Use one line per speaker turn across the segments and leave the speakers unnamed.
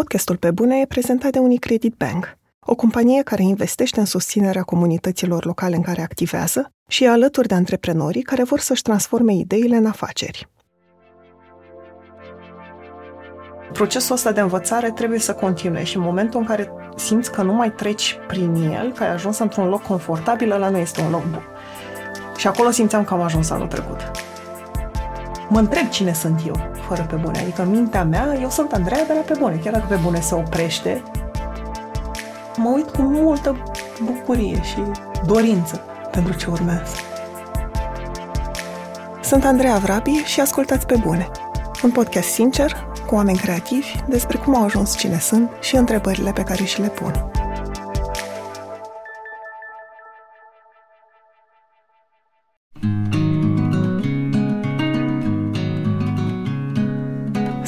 Podcastul Pe Bune e prezentat de Unicredit Bank, o companie care investește în susținerea comunităților locale în care activează și e alături de antreprenorii care vor să-și transforme ideile în afaceri. Procesul ăsta de învățare trebuie să continue și în momentul în care simți că nu mai treci prin el, că ai ajuns într-un loc confortabil, ăla nu este un loc bun. Și acolo simțeam că am ajuns anul trecut. Mă întreb cine sunt eu, fără pe bune. Adică în mintea mea, eu sunt Andreea de la pe bune. Chiar dacă pe bune se oprește, mă uit cu multă bucurie și dorință pentru ce urmează. Sunt Andreea Vrabi și ascultați pe bune. Un podcast sincer, cu oameni creativi, despre cum au ajuns cine sunt și întrebările pe care și le pun.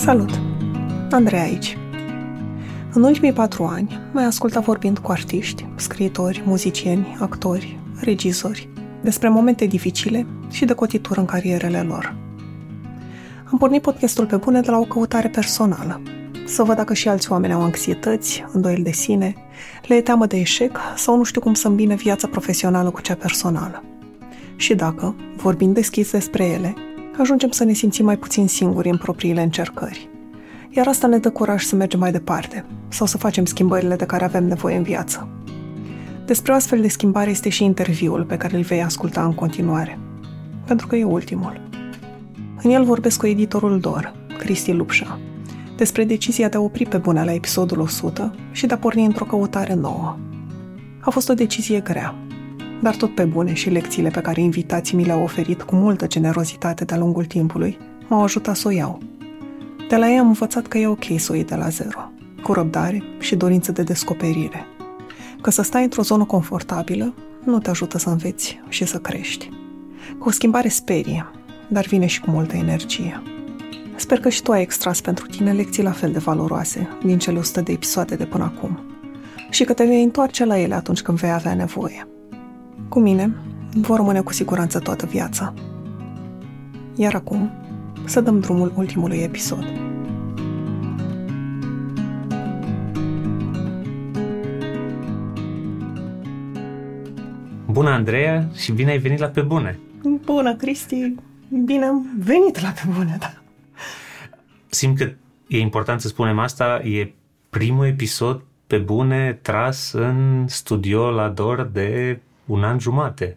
Salut! Andrei aici. În ultimii patru ani mai ascultat vorbind cu artiști, scriitori, muzicieni, actori, regizori, despre momente dificile și de cotitură în carierele lor. Am pornit podcastul pe bune de la o căutare personală, să văd dacă și alți oameni au anxietăți, îndoieli de sine, le e teamă de eșec sau nu știu cum să îmbine viața profesională cu cea personală. Și dacă, vorbind deschis despre ele, ajungem să ne simțim mai puțin singuri în propriile încercări. Iar asta ne dă curaj să mergem mai departe sau să facem schimbările de care avem nevoie în viață. Despre o astfel de schimbare este și interviul pe care îl vei asculta în continuare, pentru că e ultimul. În el vorbesc cu editorul DOR, Cristi Lupșa, despre decizia de a opri pe bune la episodul 100 și de a porni într-o căutare nouă. A fost o decizie grea, dar tot pe bune și lecțiile pe care invitații mi le-au oferit cu multă generozitate de-a lungul timpului m-au ajutat să o iau. De la ei am învățat că e ok să o iei de la zero, cu răbdare și dorință de descoperire. Că să stai într-o zonă confortabilă nu te ajută să înveți și să crești. Că o schimbare sperie, dar vine și cu multă energie. Sper că și tu ai extras pentru tine lecții la fel de valoroase din cele 100 de episoade de până acum și că te vei întoarce la ele atunci când vei avea nevoie. Cu mine vor rămâne cu siguranță toată viața. Iar acum, să dăm drumul ultimului episod.
Bună, Andreea, și bine ai venit la Pe Bune!
Bună, Cristi! Bine am venit la Pe Bune, da!
Simt că e important să spunem asta, e primul episod pe bune tras în studio la Dor de un an jumate.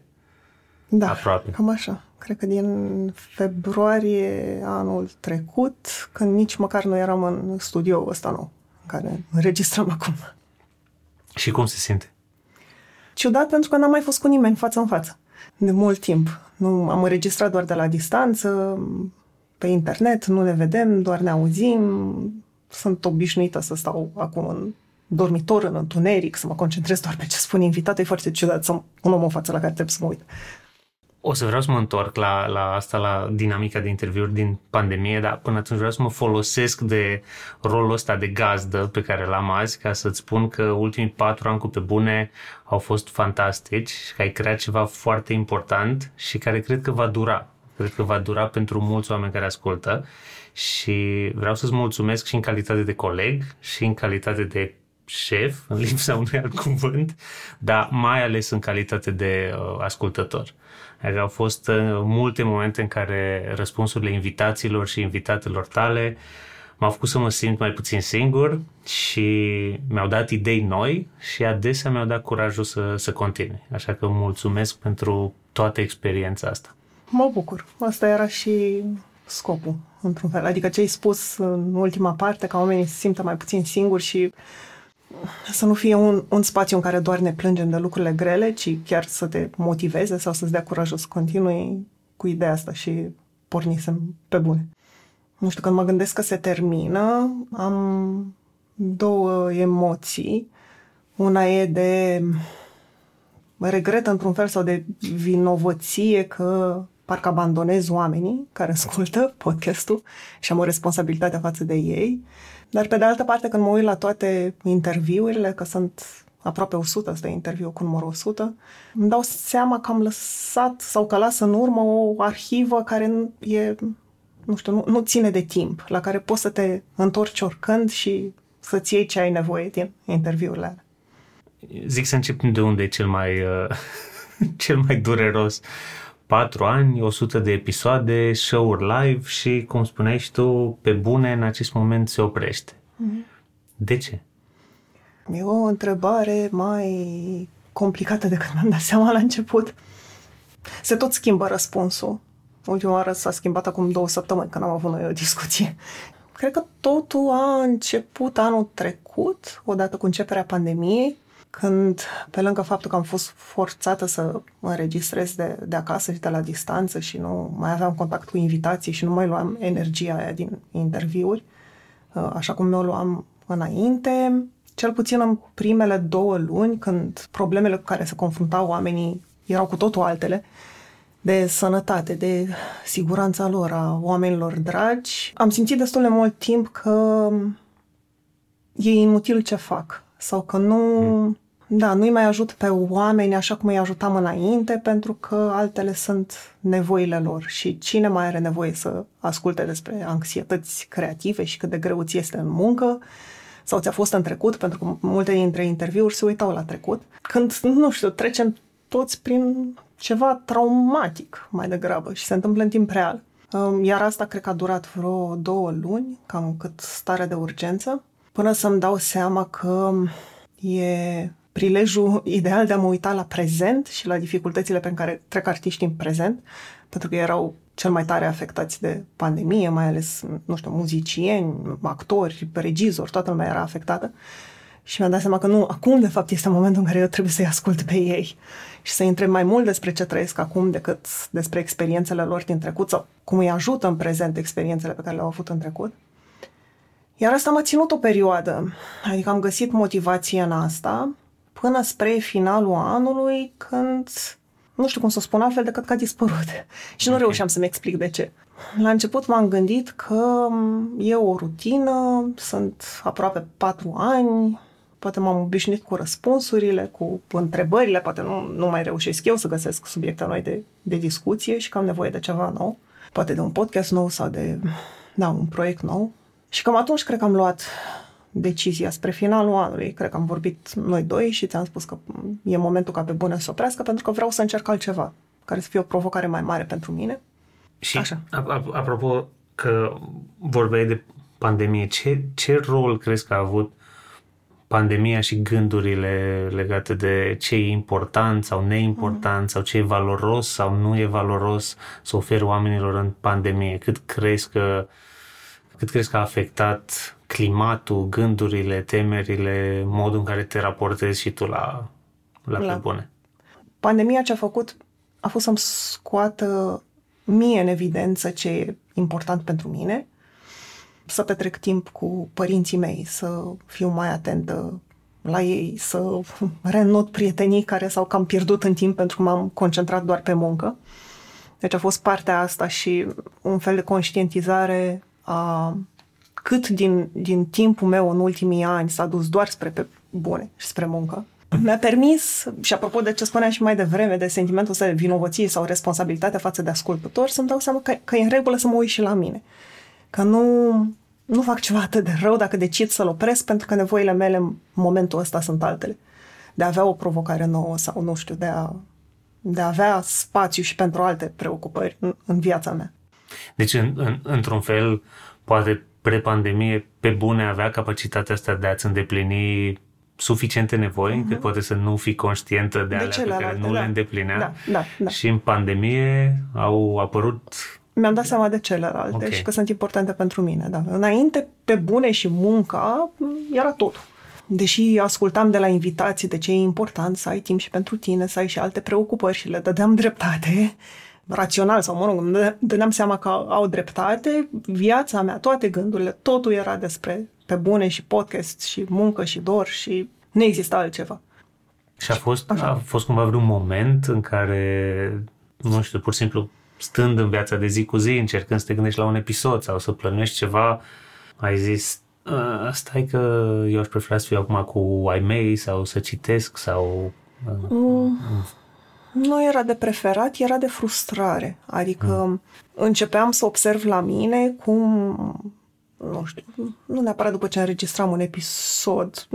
Da,
aproape.
cam așa. Cred că din februarie anul trecut, când nici măcar nu eram în studio ăsta nou, în care înregistrăm acum.
Și cum se simte?
Ciudat pentru că n-am mai fost cu nimeni față în față. De mult timp. Nu, am înregistrat doar de la distanță, pe internet, nu ne vedem, doar ne auzim. Sunt obișnuită să stau acum în dormitor, în întuneric, să mă concentrez doar pe ce spun invitatul. E foarte ciudat să un om în față la care trebuie să mă uit.
O să vreau să mă întorc la, la asta, la dinamica de interviuri din pandemie, dar până atunci vreau să mă folosesc de rolul ăsta de gazdă pe care l-am azi ca să-ți spun că ultimii patru ani cu pe bune au fost fantastici și că ai creat ceva foarte important și care cred că va dura. Cred că va dura pentru mulți oameni care ascultă și vreau să-ți mulțumesc și în calitate de coleg și în calitate de șef, în lipsa unui alt cuvânt, dar mai ales în calitate de uh, ascultător. Adică au fost uh, multe momente în care răspunsurile invitațiilor și invitatelor tale m-au făcut să mă simt mai puțin singur și mi-au dat idei noi și adesea mi-au dat curajul să, să continui. Așa că mulțumesc pentru toată experiența asta.
Mă bucur. Asta era și scopul, într-un fel. Adică ce ai spus în ultima parte, ca oamenii se simtă mai puțin singuri și să nu fie un, un spațiu în care doar ne plângem de lucrurile grele, ci chiar să te motiveze sau să-ți dea curajul să continui cu ideea asta și pornisem pe bune. Nu știu, când mă gândesc că se termină, am două emoții. Una e de regret într-un fel sau de vinovăție că parcă abandonez oamenii care ascultă podcastul și am o responsabilitate față de ei. Dar pe de altă parte, când mă uit la toate interviurile, că sunt aproape 100, asta e interviu cu numărul 100, îmi dau seama că am lăsat sau că las în urmă o arhivă care e, nu știu, nu, nu ține de timp, la care poți să te întorci oricând și să-ți iei ce ai nevoie din interviurile alea.
Zic să începem de unde e cel mai, uh, cel mai dureros. Patru ani, 100 de episoade, show-uri live și, cum spuneai și tu, pe bune, în acest moment se oprește. Mm-hmm. De ce?
E o întrebare mai complicată decât mi-am dat seama la început. Se tot schimbă răspunsul. Ultima oară s-a schimbat acum două săptămâni când am avut noi o discuție. Cred că totul a început anul trecut, odată cu începerea pandemiei, când, pe lângă faptul că am fost forțată să mă înregistrez de, de acasă și de la distanță și nu mai aveam contact cu invitații și nu mai luam energia aia din interviuri, uh, așa cum mi-o luam înainte, cel puțin în primele două luni, când problemele cu care se confruntau oamenii erau cu totul altele, de sănătate, de siguranța lor, a oamenilor dragi, am simțit destul de mult timp că e inutil ce fac sau că nu, mm. da, nu-i mai ajut pe oameni așa cum îi ajutam înainte pentru că altele sunt nevoile lor și cine mai are nevoie să asculte despre anxietăți creative și cât de greu ți este în muncă sau ți-a fost în trecut, pentru că multe dintre interviuri se uitau la trecut. Când, nu știu, trecem toți prin ceva traumatic mai degrabă și se întâmplă în timp real. Um, iar asta cred că a durat vreo două luni, cam cât stare de urgență, până să-mi dau seama că e prilejul ideal de a mă uita la prezent și la dificultățile pe care trec artiștii în prezent, pentru că erau cel mai tare afectați de pandemie, mai ales, nu știu, muzicieni, actori, regizori, toată lumea era afectată. Și mi-am dat seama că nu, acum de fapt este momentul în care eu trebuie să-i ascult pe ei și să întreb mai mult despre ce trăiesc acum decât despre experiențele lor din trecut sau cum îi ajută în prezent experiențele pe care le-au avut în trecut. Iar asta m-a ținut o perioadă, adică am găsit motivație în asta până spre finalul anului când nu știu cum să o spun altfel decât că a dispărut. Și nu reușeam să-mi explic de ce. La început m-am gândit că e o rutină, sunt aproape patru ani, poate m-am obișnuit cu răspunsurile, cu întrebările, poate nu, nu mai reușesc eu să găsesc subiecte noi de, de discuție și că am nevoie de ceva nou, poate de un podcast nou sau de da, un proiect nou. Și cam atunci cred că am luat decizia spre finalul anului. Cred că am vorbit noi doi și ți-am spus că e momentul ca pe bune să oprească pentru că vreau să încerc altceva, care să fie o provocare mai mare pentru mine.
Și Așa. apropo că vorbeai de pandemie, ce, ce rol crezi că a avut pandemia și gândurile legate de ce e important sau neimportant mm. sau ce e valoros sau nu e valoros să oferi oamenilor în pandemie? Cât crezi că cât crezi că a afectat climatul, gândurile, temerile, modul în care te raportezi și tu la, la, la. bune?
Pandemia ce a făcut a fost să-mi scoată mie în evidență ce e important pentru mine, să petrec timp cu părinții mei, să fiu mai atentă la ei, să renot prietenii care s-au cam pierdut în timp pentru că m-am concentrat doar pe muncă. Deci a fost partea asta și un fel de conștientizare a cât din, din timpul meu în ultimii ani s-a dus doar spre pe bune și spre muncă. Mi-a permis, și apropo de ce spuneam și mai devreme, de sentimentul ăsta de vinovăție sau responsabilitate față de ascultător, să-mi dau seama că, că e în regulă să mă uit și la mine. Că nu, nu fac ceva atât de rău dacă decid să-l opresc, pentru că nevoile mele în momentul ăsta sunt altele. De a avea o provocare nouă sau, nu știu, de a, de a avea spațiu și pentru alte preocupări în, în viața mea.
Deci, în, în, într-un fel, poate pre-pandemie, pe bune avea capacitatea asta de a-ți îndeplini suficiente nevoi, uh-huh. încât poate să nu fii conștientă de, de alea pe care nu da. le îndeplinea.
Da, da, da.
Și în pandemie au apărut
mi-am dat seama de celelalte okay. și că sunt importante pentru mine. Da. Înainte, pe bune și munca, era totul. Deși ascultam de la invitații de ce e important să ai timp și pentru tine, să ai și alte preocupări și le dădeam dreptate, rațional sau, mă rog, îmi dădeam seama că au dreptate, viața mea, toate gândurile, totul era despre pe bune și podcast și muncă și dor și nu exista altceva.
Și a fost, Așa. a fost cumva vreun moment în care, nu știu, pur și simplu stând în viața de zi cu zi, încercând să te gândești la un episod sau să plănești ceva, ai zis, stai că eu aș prefera să fiu acum cu ai mei sau să citesc sau...
Mm nu era de preferat, era de frustrare. Adică mm. începeam să observ la mine cum nu știu, nu neapărat după ce înregistram un episod,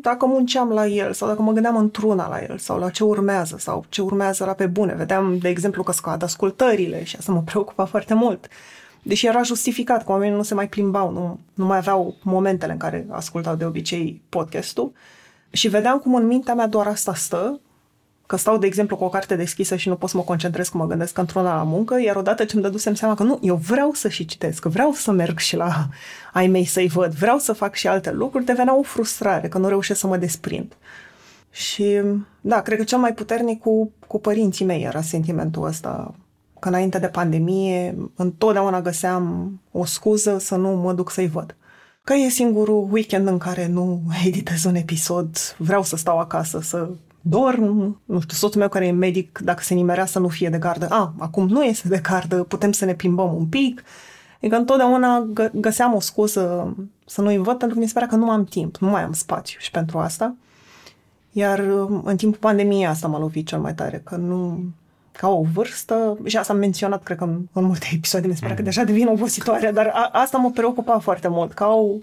dacă munceam la el sau dacă mă gândeam într-una la el sau la ce urmează sau ce urmează la pe bune. Vedeam, de exemplu, că scad ascultările și asta mă preocupa foarte mult. Deși era justificat că oamenii nu se mai plimbau, nu, nu mai aveau momentele în care ascultau de obicei podcastul. Și vedeam cum în mintea mea doar asta stă că stau, de exemplu, cu o carte deschisă și nu pot să mă concentrez cum mă gândesc într-una la muncă, iar odată ce îmi dădusem seama că nu, eu vreau să și citesc, vreau să merg și la ai mei să-i văd, vreau să fac și alte lucruri, devenea o frustrare, că nu reușesc să mă desprind. Și, da, cred că cel mai puternic cu, cu părinții mei era sentimentul ăsta, că înainte de pandemie întotdeauna găseam o scuză să nu mă duc să-i văd. Că e singurul weekend în care nu editez un episod, vreau să stau acasă, să dorm, nu știu, soțul meu care e medic, dacă se nimerea să nu fie de gardă, a, acum nu este de gardă, putem să ne plimbăm un pic. Adică întotdeauna gă- găseam o scuză să nu-i văd pentru că mi se părea că nu am timp, nu mai am spațiu și pentru asta. Iar în timpul pandemiei asta m-a lovit cel mai tare, că nu, ca o vârstă, și asta am menționat, cred că în, în multe episoade, mi se pare mm. că deja devin obositoare, dar a, asta mă preocupa foarte mult, că au,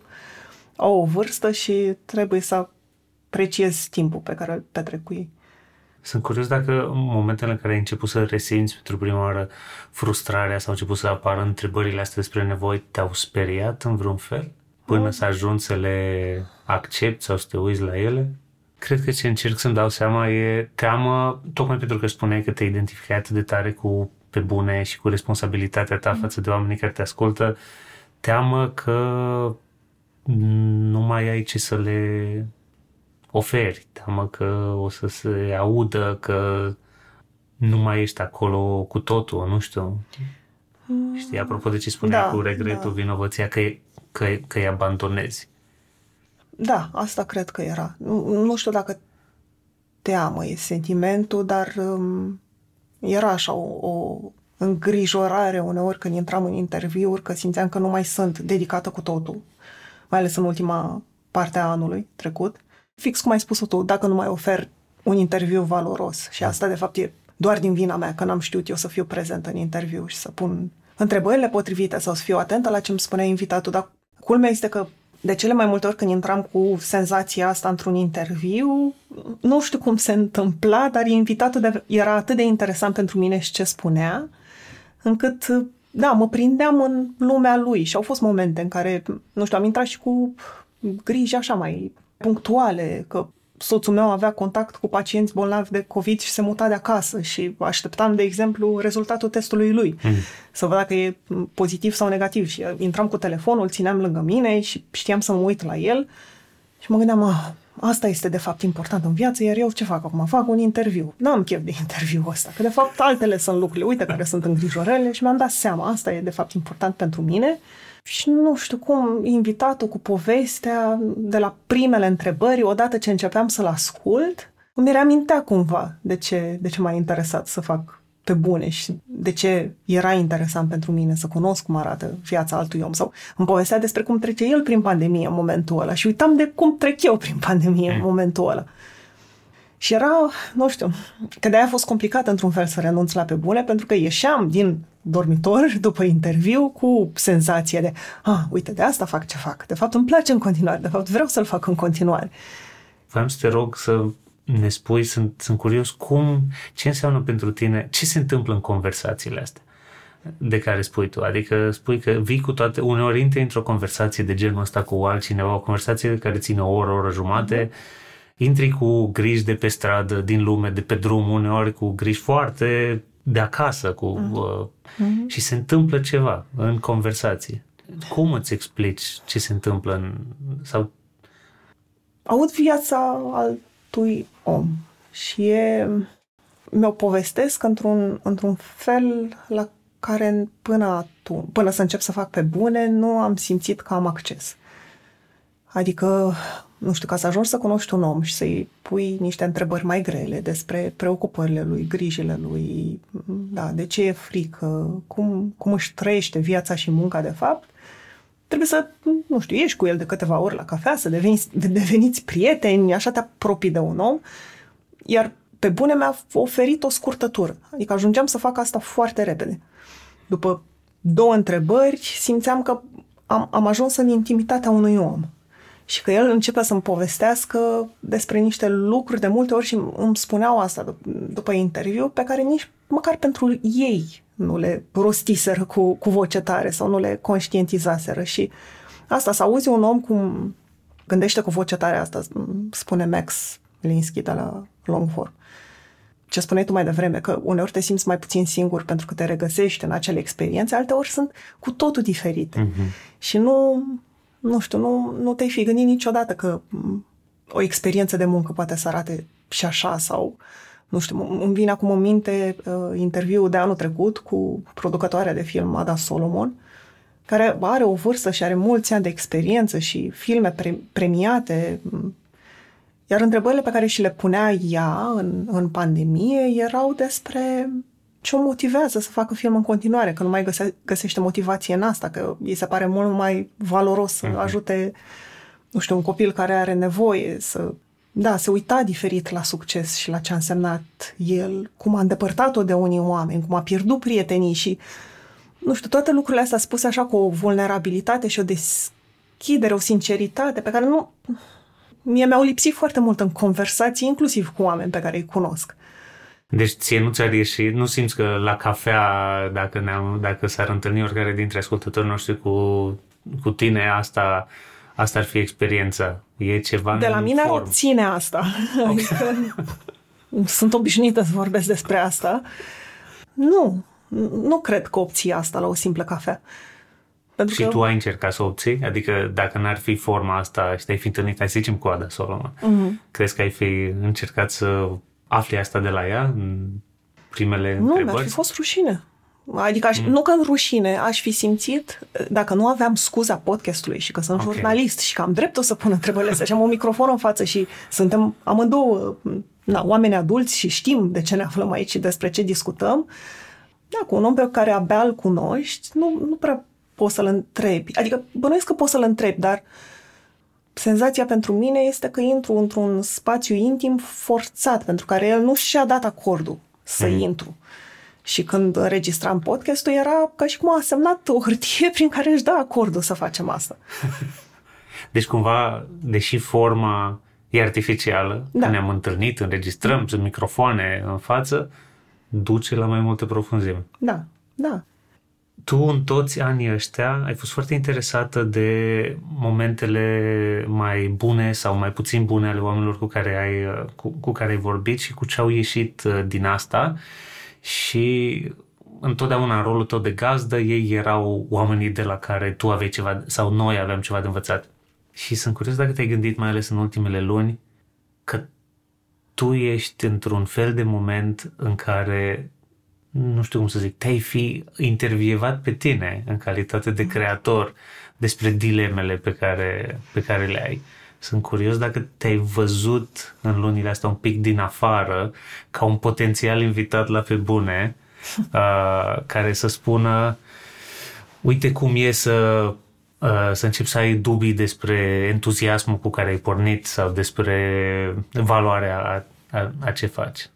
au o vârstă și trebuie să apreciez timpul pe care îl petrec cu ei.
Sunt curios dacă în momentele în care ai început să resimți pentru prima oară frustrarea sau început să apară întrebările astea despre nevoi, te-au speriat în vreun fel? Până mm. să ajungi să le accepti sau să te uiți la ele? Cred că ce încerc să-mi dau seama e teamă, tocmai pentru că spuneai că te identificai atât de tare cu pe bune și cu responsabilitatea ta mm. față de oamenii care te ascultă, teamă că nu mai ai ce să le oferi, teamă că o să se audă că nu mai ești acolo cu totul, nu știu. Mm. Știi, apropo de ce spunea da, cu regretul, da. vinovăția, că, că, că îi abandonezi.
Da, asta cred că era. Nu, nu știu dacă teamă e sentimentul, dar um, era așa o, o îngrijorare uneori când intram în interviuri, că simțeam că nu mai sunt dedicată cu totul, mai ales în ultima parte a anului trecut fix cum ai spus-o tu, dacă nu mai ofer un interviu valoros. Și asta, de fapt, e doar din vina mea, că n-am știut eu să fiu prezent în interviu și să pun întrebările potrivite sau să fiu atentă la ce îmi spunea invitatul. Dar culmea este că de cele mai multe ori când intram cu senzația asta într-un interviu, nu știu cum se întâmpla, dar invitatul era atât de interesant pentru mine și ce spunea, încât, da, mă prindeam în lumea lui și au fost momente în care, nu știu, am intrat și cu griji așa mai punctuale, că soțul meu avea contact cu pacienți bolnavi de COVID și se muta de acasă și așteptam, de exemplu, rezultatul testului lui, mm. să văd dacă e pozitiv sau negativ. Și intram cu telefonul, țineam lângă mine și știam să mă uit la el și mă gândeam, ah, asta este de fapt important în viață, iar eu ce fac acum? Fac un interviu. N-am chef de interviu ăsta, că de fapt altele sunt lucrurile, uite care sunt îngrijorările și mi-am dat seama, asta e de fapt important pentru mine și nu știu cum, invitatul cu povestea de la primele întrebări, odată ce începeam să-l ascult, îmi reamintea cumva de ce, de ce m-a interesat să fac pe bune și de ce era interesant pentru mine să cunosc cum arată viața altui om sau îmi povestea despre cum trece el prin pandemie în momentul ăla și uitam de cum trec eu prin pandemie în mm. momentul ăla. Și era, nu știu, că de-aia a fost complicat într-un fel să renunț la pe bune, pentru că ieșeam din dormitor după interviu cu senzația de, ah, uite, de asta fac ce fac. De fapt, îmi place în continuare. De fapt, vreau să-l fac în continuare.
Vreau să te rog să ne spui, sunt, sunt curios, cum, ce înseamnă pentru tine, ce se întâmplă în conversațiile astea de care spui tu. Adică spui că vii cu toate, uneori intri într-o conversație de genul ăsta cu altcineva, o conversație care ține o oră, o oră jumate, mm-hmm intri cu griji de pe stradă, din lume, de pe drum, uneori cu griji foarte de acasă cu, mm-hmm. uh, mm-hmm. și se întâmplă ceva în conversație. Cum îți explici ce se întâmplă în, sau
aud viața altui om și e, mi-o povestesc într-un, într-un fel la care până atunci, până să încep să fac pe bune, nu am simțit că am acces. Adică nu știu, ca să ajungi să cunoști un om și să-i pui niște întrebări mai grele despre preocupările lui, grijile lui, da, de ce e frică, cum, cum își trăiește viața și munca de fapt, trebuie să, nu știu, ieși cu el de câteva ori la cafea, să deveniți, deveniți prieteni, așa te apropii de un om, iar pe bune mi-a oferit o scurtătură. Adică ajungeam să fac asta foarte repede. După două întrebări, simțeam că am, am ajuns în intimitatea unui om și că el începe să-mi povestească despre niște lucruri de multe ori și îmi spuneau asta dup- după interviu, pe care nici măcar pentru ei nu le rostiseră cu, cu voce tare sau nu le conștientizaseră și asta, să auzi un om cum gândește cu voce tare, asta spune Max Linsky de la Longform. Ce spuneai tu mai devreme, că uneori te simți mai puțin singur pentru că te regăsești în acele experiențe, alteori sunt cu totul diferite. Mm-hmm. Și nu, nu știu, nu, nu te-ai fi gândit niciodată că o experiență de muncă poate să arate și așa sau nu știu, îmi vine acum în minte uh, interviul de anul trecut cu producătoarea de film Ada Solomon, care are o vârstă și are mulți ani de experiență și filme pre- premiate, iar întrebările pe care și le punea ea în, în pandemie erau despre ce o motivează să facă film în continuare, că nu mai găse- găsește motivație în asta, că îi se pare mult mai valoros să uh-huh. ajute, nu știu, un copil care are nevoie să da, se uita diferit la succes și la ce a însemnat el, cum a îndepărtat-o de unii oameni, cum a pierdut prietenii și, nu știu, toate lucrurile astea spuse așa cu o vulnerabilitate și o deschidere, o sinceritate pe care nu... Mie mi-au lipsit foarte mult în conversații, inclusiv cu oameni pe care îi cunosc.
Deci ție nu ți-ar ieși, nu simți că la cafea, dacă, ne-am, dacă s-ar întâlni oricare dintre ascultătorii noștri cu, cu tine, asta, asta ar fi experiența. E ceva
De la mine ar obține asta. Okay. Adică, sunt obișnuită să vorbesc despre asta. Nu, nu cred că obții asta la o simplă cafea.
Pentru și că... tu ai încercat să o obții? Adică dacă n-ar fi forma asta și te-ai fi întâlnit, hai să zicem cu Ada Solomon, uh-huh. crezi că ai fi încercat să afli asta de la ea în primele
nu,
întrebări?
Nu, mi-ar fi fost rușine. Adică aș, mm. nu că în rușine, aș fi simțit, dacă nu aveam scuza podcastului și că sunt okay. jurnalist și că am dreptul să pun întrebările astea și am un microfon în față și suntem amândouă na, oameni adulți și știm de ce ne aflăm aici și despre ce discutăm, da, cu un om pe care abia îl cunoști, nu, nu prea poți să-l întrebi. Adică bănuiesc că poți să-l întrebi, dar senzația pentru mine este că intru într-un spațiu intim forțat, pentru care el nu și-a dat acordul să mm. intru. Și când înregistram podcastul, era ca și cum a semnat o hârtie prin care își dă acordul să facem asta.
Deci cumva, deși forma e artificială, da. ne-am întâlnit, înregistrăm, mm. sunt microfoane în față, duce la mai multe profunzime.
Da, da.
Tu în toți anii ăștia ai fost foarte interesată de momentele mai bune sau mai puțin bune ale oamenilor cu care ai, cu, cu care ai vorbit și cu ce au ieșit uh, din asta și întotdeauna în rolul tău de gazdă ei erau oamenii de la care tu aveai ceva sau noi aveam ceva de învățat. Și sunt curios dacă te-ai gândit mai ales în ultimele luni că tu ești într-un fel de moment în care nu știu cum să zic, te-ai fi intervievat pe tine în calitate de creator despre dilemele pe care, pe care le ai. Sunt curios dacă te-ai văzut în lunile astea un pic din afară ca un potențial invitat la pe bune uh, care să spună uite cum e să, uh, să începi să ai dubii despre entuziasmul cu care ai pornit sau despre valoarea a, a, a ce faci.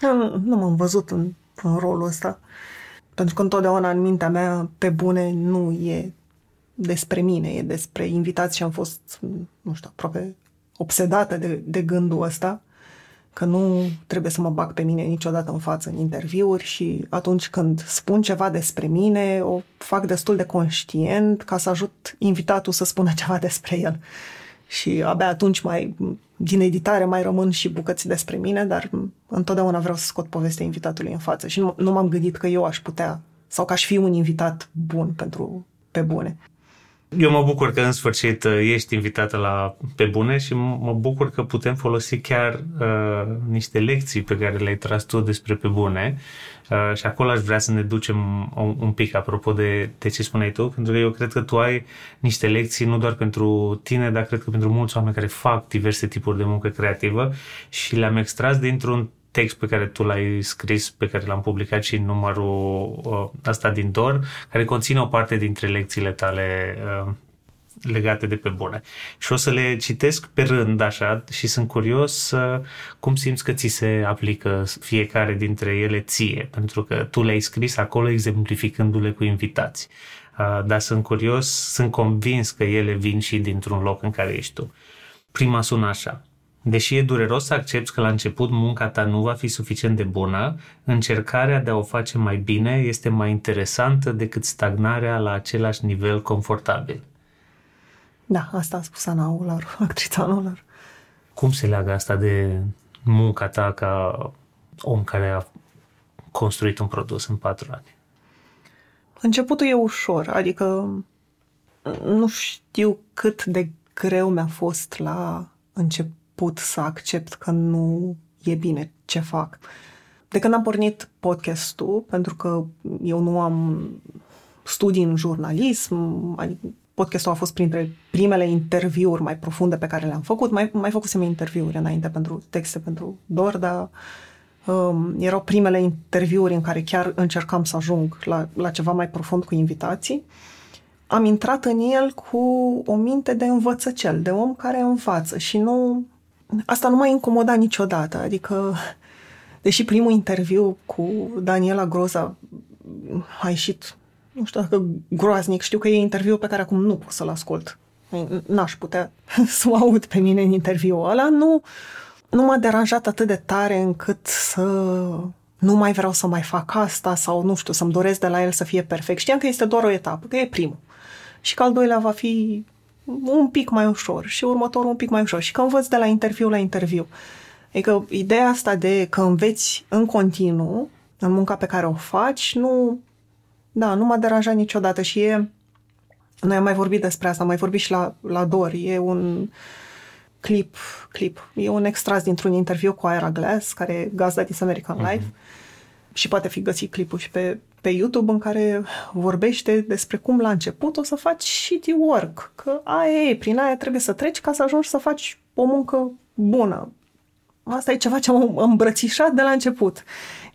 Nu, nu m-am văzut în, în rolul ăsta. Pentru că întotdeauna în mintea mea, pe bune, nu e despre mine, e despre invitați și am fost, nu știu, aproape obsedată de, de gândul ăsta că nu trebuie să mă bag pe mine niciodată în față în interviuri și atunci când spun ceva despre mine, o fac destul de conștient ca să ajut invitatul să spună ceva despre el. Și abia atunci mai, din editare mai rămân și bucăți despre mine, dar întotdeauna vreau să scot povestea invitatului în față și nu, nu m-am gândit că eu aș putea sau că aș fi un invitat bun pentru pe bune.
Eu mă bucur că în sfârșit uh, ești invitată la Pe Bune și mă bucur că putem folosi chiar uh, niște lecții pe care le-ai tras tu despre Pe Bune. Uh, și acolo aș vrea să ne ducem un, un pic apropo de, de ce spuneai tu, pentru că eu cred că tu ai niște lecții nu doar pentru tine, dar cred că pentru mulți oameni care fac diverse tipuri de muncă creativă și le-am extras dintr-un text pe care tu l-ai scris, pe care l-am publicat și în numărul uh, ăsta din DOR, care conține o parte dintre lecțiile tale uh, legate de pe bune. Și o să le citesc pe rând așa și sunt curios uh, cum simți că ți se aplică fiecare dintre ele ție, pentru că tu le-ai scris acolo exemplificându-le cu invitați. uh, dar sunt curios, sunt convins că ele vin și dintr-un loc în care ești tu. Prima sună așa. Deși e dureros să accepti că la început munca ta nu va fi suficient de bună, încercarea de a o face mai bine este mai interesantă decât stagnarea la același nivel confortabil.
Da, asta a spus Ana Ular, actrița Ana Ular.
Cum se leagă asta de munca ta ca om care a construit un produs în patru ani?
Începutul e ușor, adică nu știu cât de greu mi-a fost la început să accept că nu e bine ce fac. De când am pornit podcastul, pentru că eu nu am studii în jurnalism, podcastul a fost printre primele interviuri mai profunde pe care le-am făcut. Mai, mai făcusem interviuri înainte pentru texte pentru Dorda. Um, erau primele interviuri în care chiar încercam să ajung la, la ceva mai profund cu invitații. Am intrat în el cu o minte de învățăcel, de om care învață și nu... Asta nu m-a incomodat niciodată, adică deși primul interviu cu Daniela Groza a ieșit nu știu dacă groaznic, știu că e interviu pe care acum nu pot să-l ascult. N-aș putea să o aud pe mine în interviul ăla. Nu, nu m-a deranjat atât de tare încât să nu mai vreau să mai fac asta sau, nu știu, să-mi doresc de la el să fie perfect. Știam că este doar o etapă, că e primul. Și că al doilea va fi un pic mai ușor și următorul un pic mai ușor. Și că învăț de la interviu la interviu. Adică ideea asta de că înveți în continuu în munca pe care o faci, nu, da, nu m-a deranjat niciodată și e... Noi am mai vorbit despre asta, am mai vorbit și la, la Dor. E un clip, clip. E un extras dintr-un interviu cu Ira Glass, care e gazda This American uh-huh. Life. Și poate fi găsit clipul și pe, pe YouTube în care vorbește despre cum la început o să faci shitty work. Că aia e, prin aia trebuie să treci ca să ajungi să faci o muncă bună. Asta e ceva ce am îmbrățișat de la început.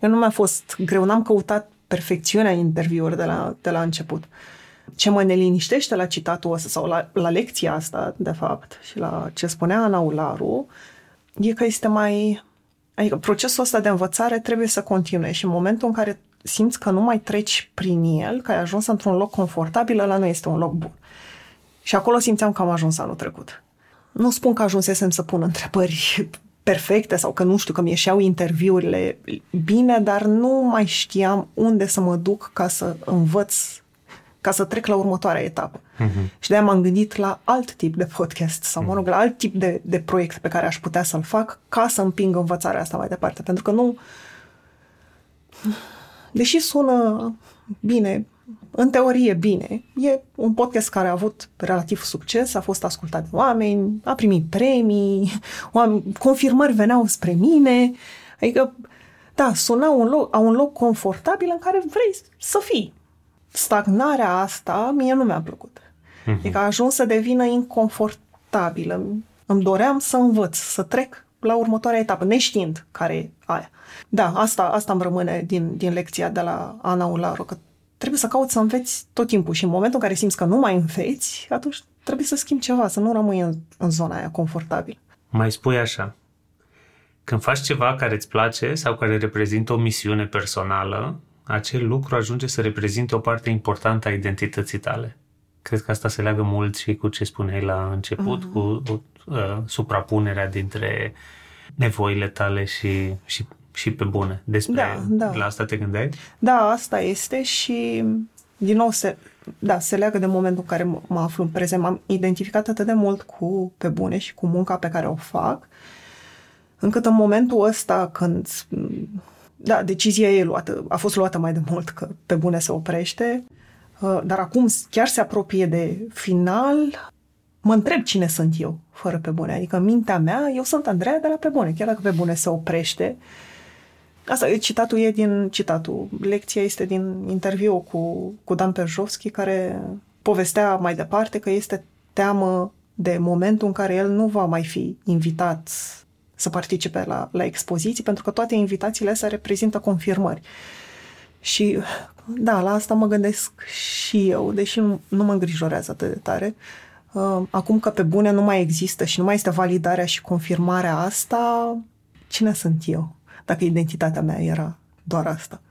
Eu nu mi-a fost greu, n-am căutat perfecțiunea interviurilor de la, de la început. Ce mă neliniștește la citatul ăsta sau la, la lecția asta, de fapt, și la ce spunea Ana Ularu, e că este mai... Adică procesul ăsta de învățare trebuie să continue și în momentul în care simți că nu mai treci prin el, că ai ajuns într-un loc confortabil, ăla nu este un loc bun. Și acolo simțeam că am ajuns anul trecut. Nu spun că ajunsesem să pun întrebări perfecte sau că nu știu, că mi ieșeau interviurile bine, dar nu mai știam unde să mă duc ca să învăț, ca să trec la următoarea etapă. Uh-huh. Și de-aia m-am gândit la alt tip de podcast sau, mă rog, la alt tip de, de proiect pe care aș putea să-l fac ca să împing învățarea asta mai departe. Pentru că nu... Deși sună bine, în teorie bine. E un podcast care a avut relativ succes, a fost ascultat de oameni, a primit premii, oameni, confirmări veneau spre mine. Adică, da, suna un loc, a un loc confortabil în care vrei să fii. Stagnarea asta mie nu mi-a plăcut. Mm-hmm. Adică a ajuns să devină inconfortabilă. Îmi doream să învăț, să trec la următoarea etapă, neștiind care e aia. Da, asta, asta îmi rămâne din, din lecția de la Ana Ularu, că trebuie să cauți să înveți tot timpul și în momentul în care simți că nu mai înveți, atunci trebuie să schimbi ceva, să nu rămâi în, în zona aia confortabilă.
Mai spui așa, când faci ceva care îți place sau care reprezintă o misiune personală, acel lucru ajunge să reprezinte o parte importantă a identității tale. Cred că asta se leagă mult și cu ce spuneai la început, uh-huh. cu uh, suprapunerea dintre nevoile tale și, și și pe bune. Despre da, da. la asta te gândeai?
Da, asta este și din nou se, da, se leagă de momentul în care mă aflu în prezent. M-am identificat atât de mult cu pe bune și cu munca pe care o fac, încât în momentul ăsta când da, decizia e luată, a fost luată mai de mult că pe bune se oprește, uh, dar acum chiar se apropie de final, mă întreb cine sunt eu, fără pe bune. Adică în mintea mea, eu sunt Andreea de la pe bune. Chiar dacă pe bune se oprește, uh, Asta, citatul e din citatul. Lecția este din interviu cu, cu Dan Perjovski, care povestea mai departe că este teamă de momentul în care el nu va mai fi invitat să participe la, la expoziții, pentru că toate invitațiile astea reprezintă confirmări. Și da, la asta mă gândesc și eu, deși nu, nu mă îngrijorează atât de tare. Uh, acum că pe bune nu mai există și nu mai este validarea și confirmarea asta, cine sunt eu? dacă identitatea mea era doar asta.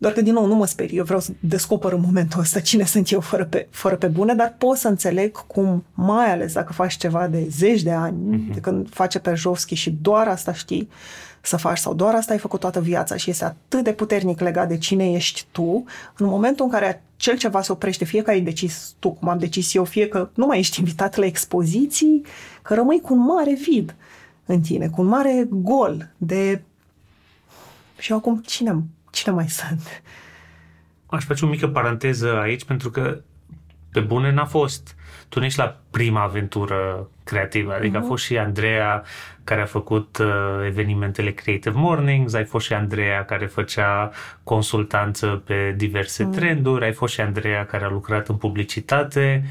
Doar că, din nou, nu mă sperie. Eu vreau să descoper în momentul ăsta cine sunt eu fără pe, fără pe bune, dar pot să înțeleg cum, mai ales dacă faci ceva de zeci de ani, mm-hmm. de când face pe Jovski și doar asta știi să faci sau doar asta ai făcut toată viața și este atât de puternic legat de cine ești tu, în momentul în care cel ceva se oprește, fie că ai decis tu, cum am decis eu, fie că nu mai ești invitat la expoziții, că rămâi cu un mare vid în tine, cu un mare gol de... Și acum cine, cine mai sunt?
Aș face o mică paranteză aici, pentru că pe bune n-a fost. Tu nu ești la prima aventură creativă, adică uh-huh. a mhm. fost și Andreea care a făcut uh, evenimentele Creative Mornings, ai fost și Andreea care făcea consultanță pe diverse uh-huh. trenduri, ai fost și Andreea care a lucrat în publicitate.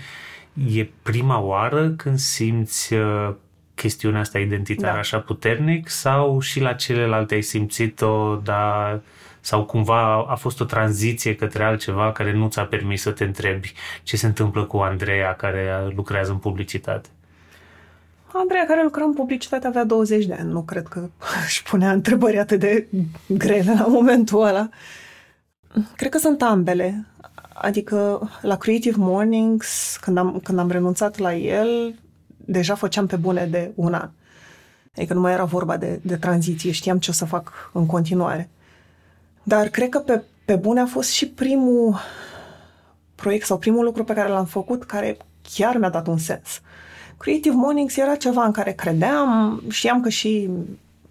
E prima oară când simți uh, chestiunea asta identitară da. așa puternic sau și la celelalte ai simțit-o, dar sau cumva a fost o tranziție către altceva care nu ți-a permis să te întrebi ce se întâmplă cu Andreea care lucrează în publicitate?
Andreea care lucra în publicitate avea 20 de ani. Nu cred că își punea întrebări atât de grele la momentul ăla. Cred că sunt ambele. Adică la Creative Mornings, când am, când am renunțat la el, deja făceam pe bune de un an. Adică nu mai era vorba de, de tranziție, știam ce o să fac în continuare. Dar cred că pe, pe bune a fost și primul proiect sau primul lucru pe care l-am făcut care chiar mi-a dat un sens. Creative Mornings era ceva în care credeam, știam că și,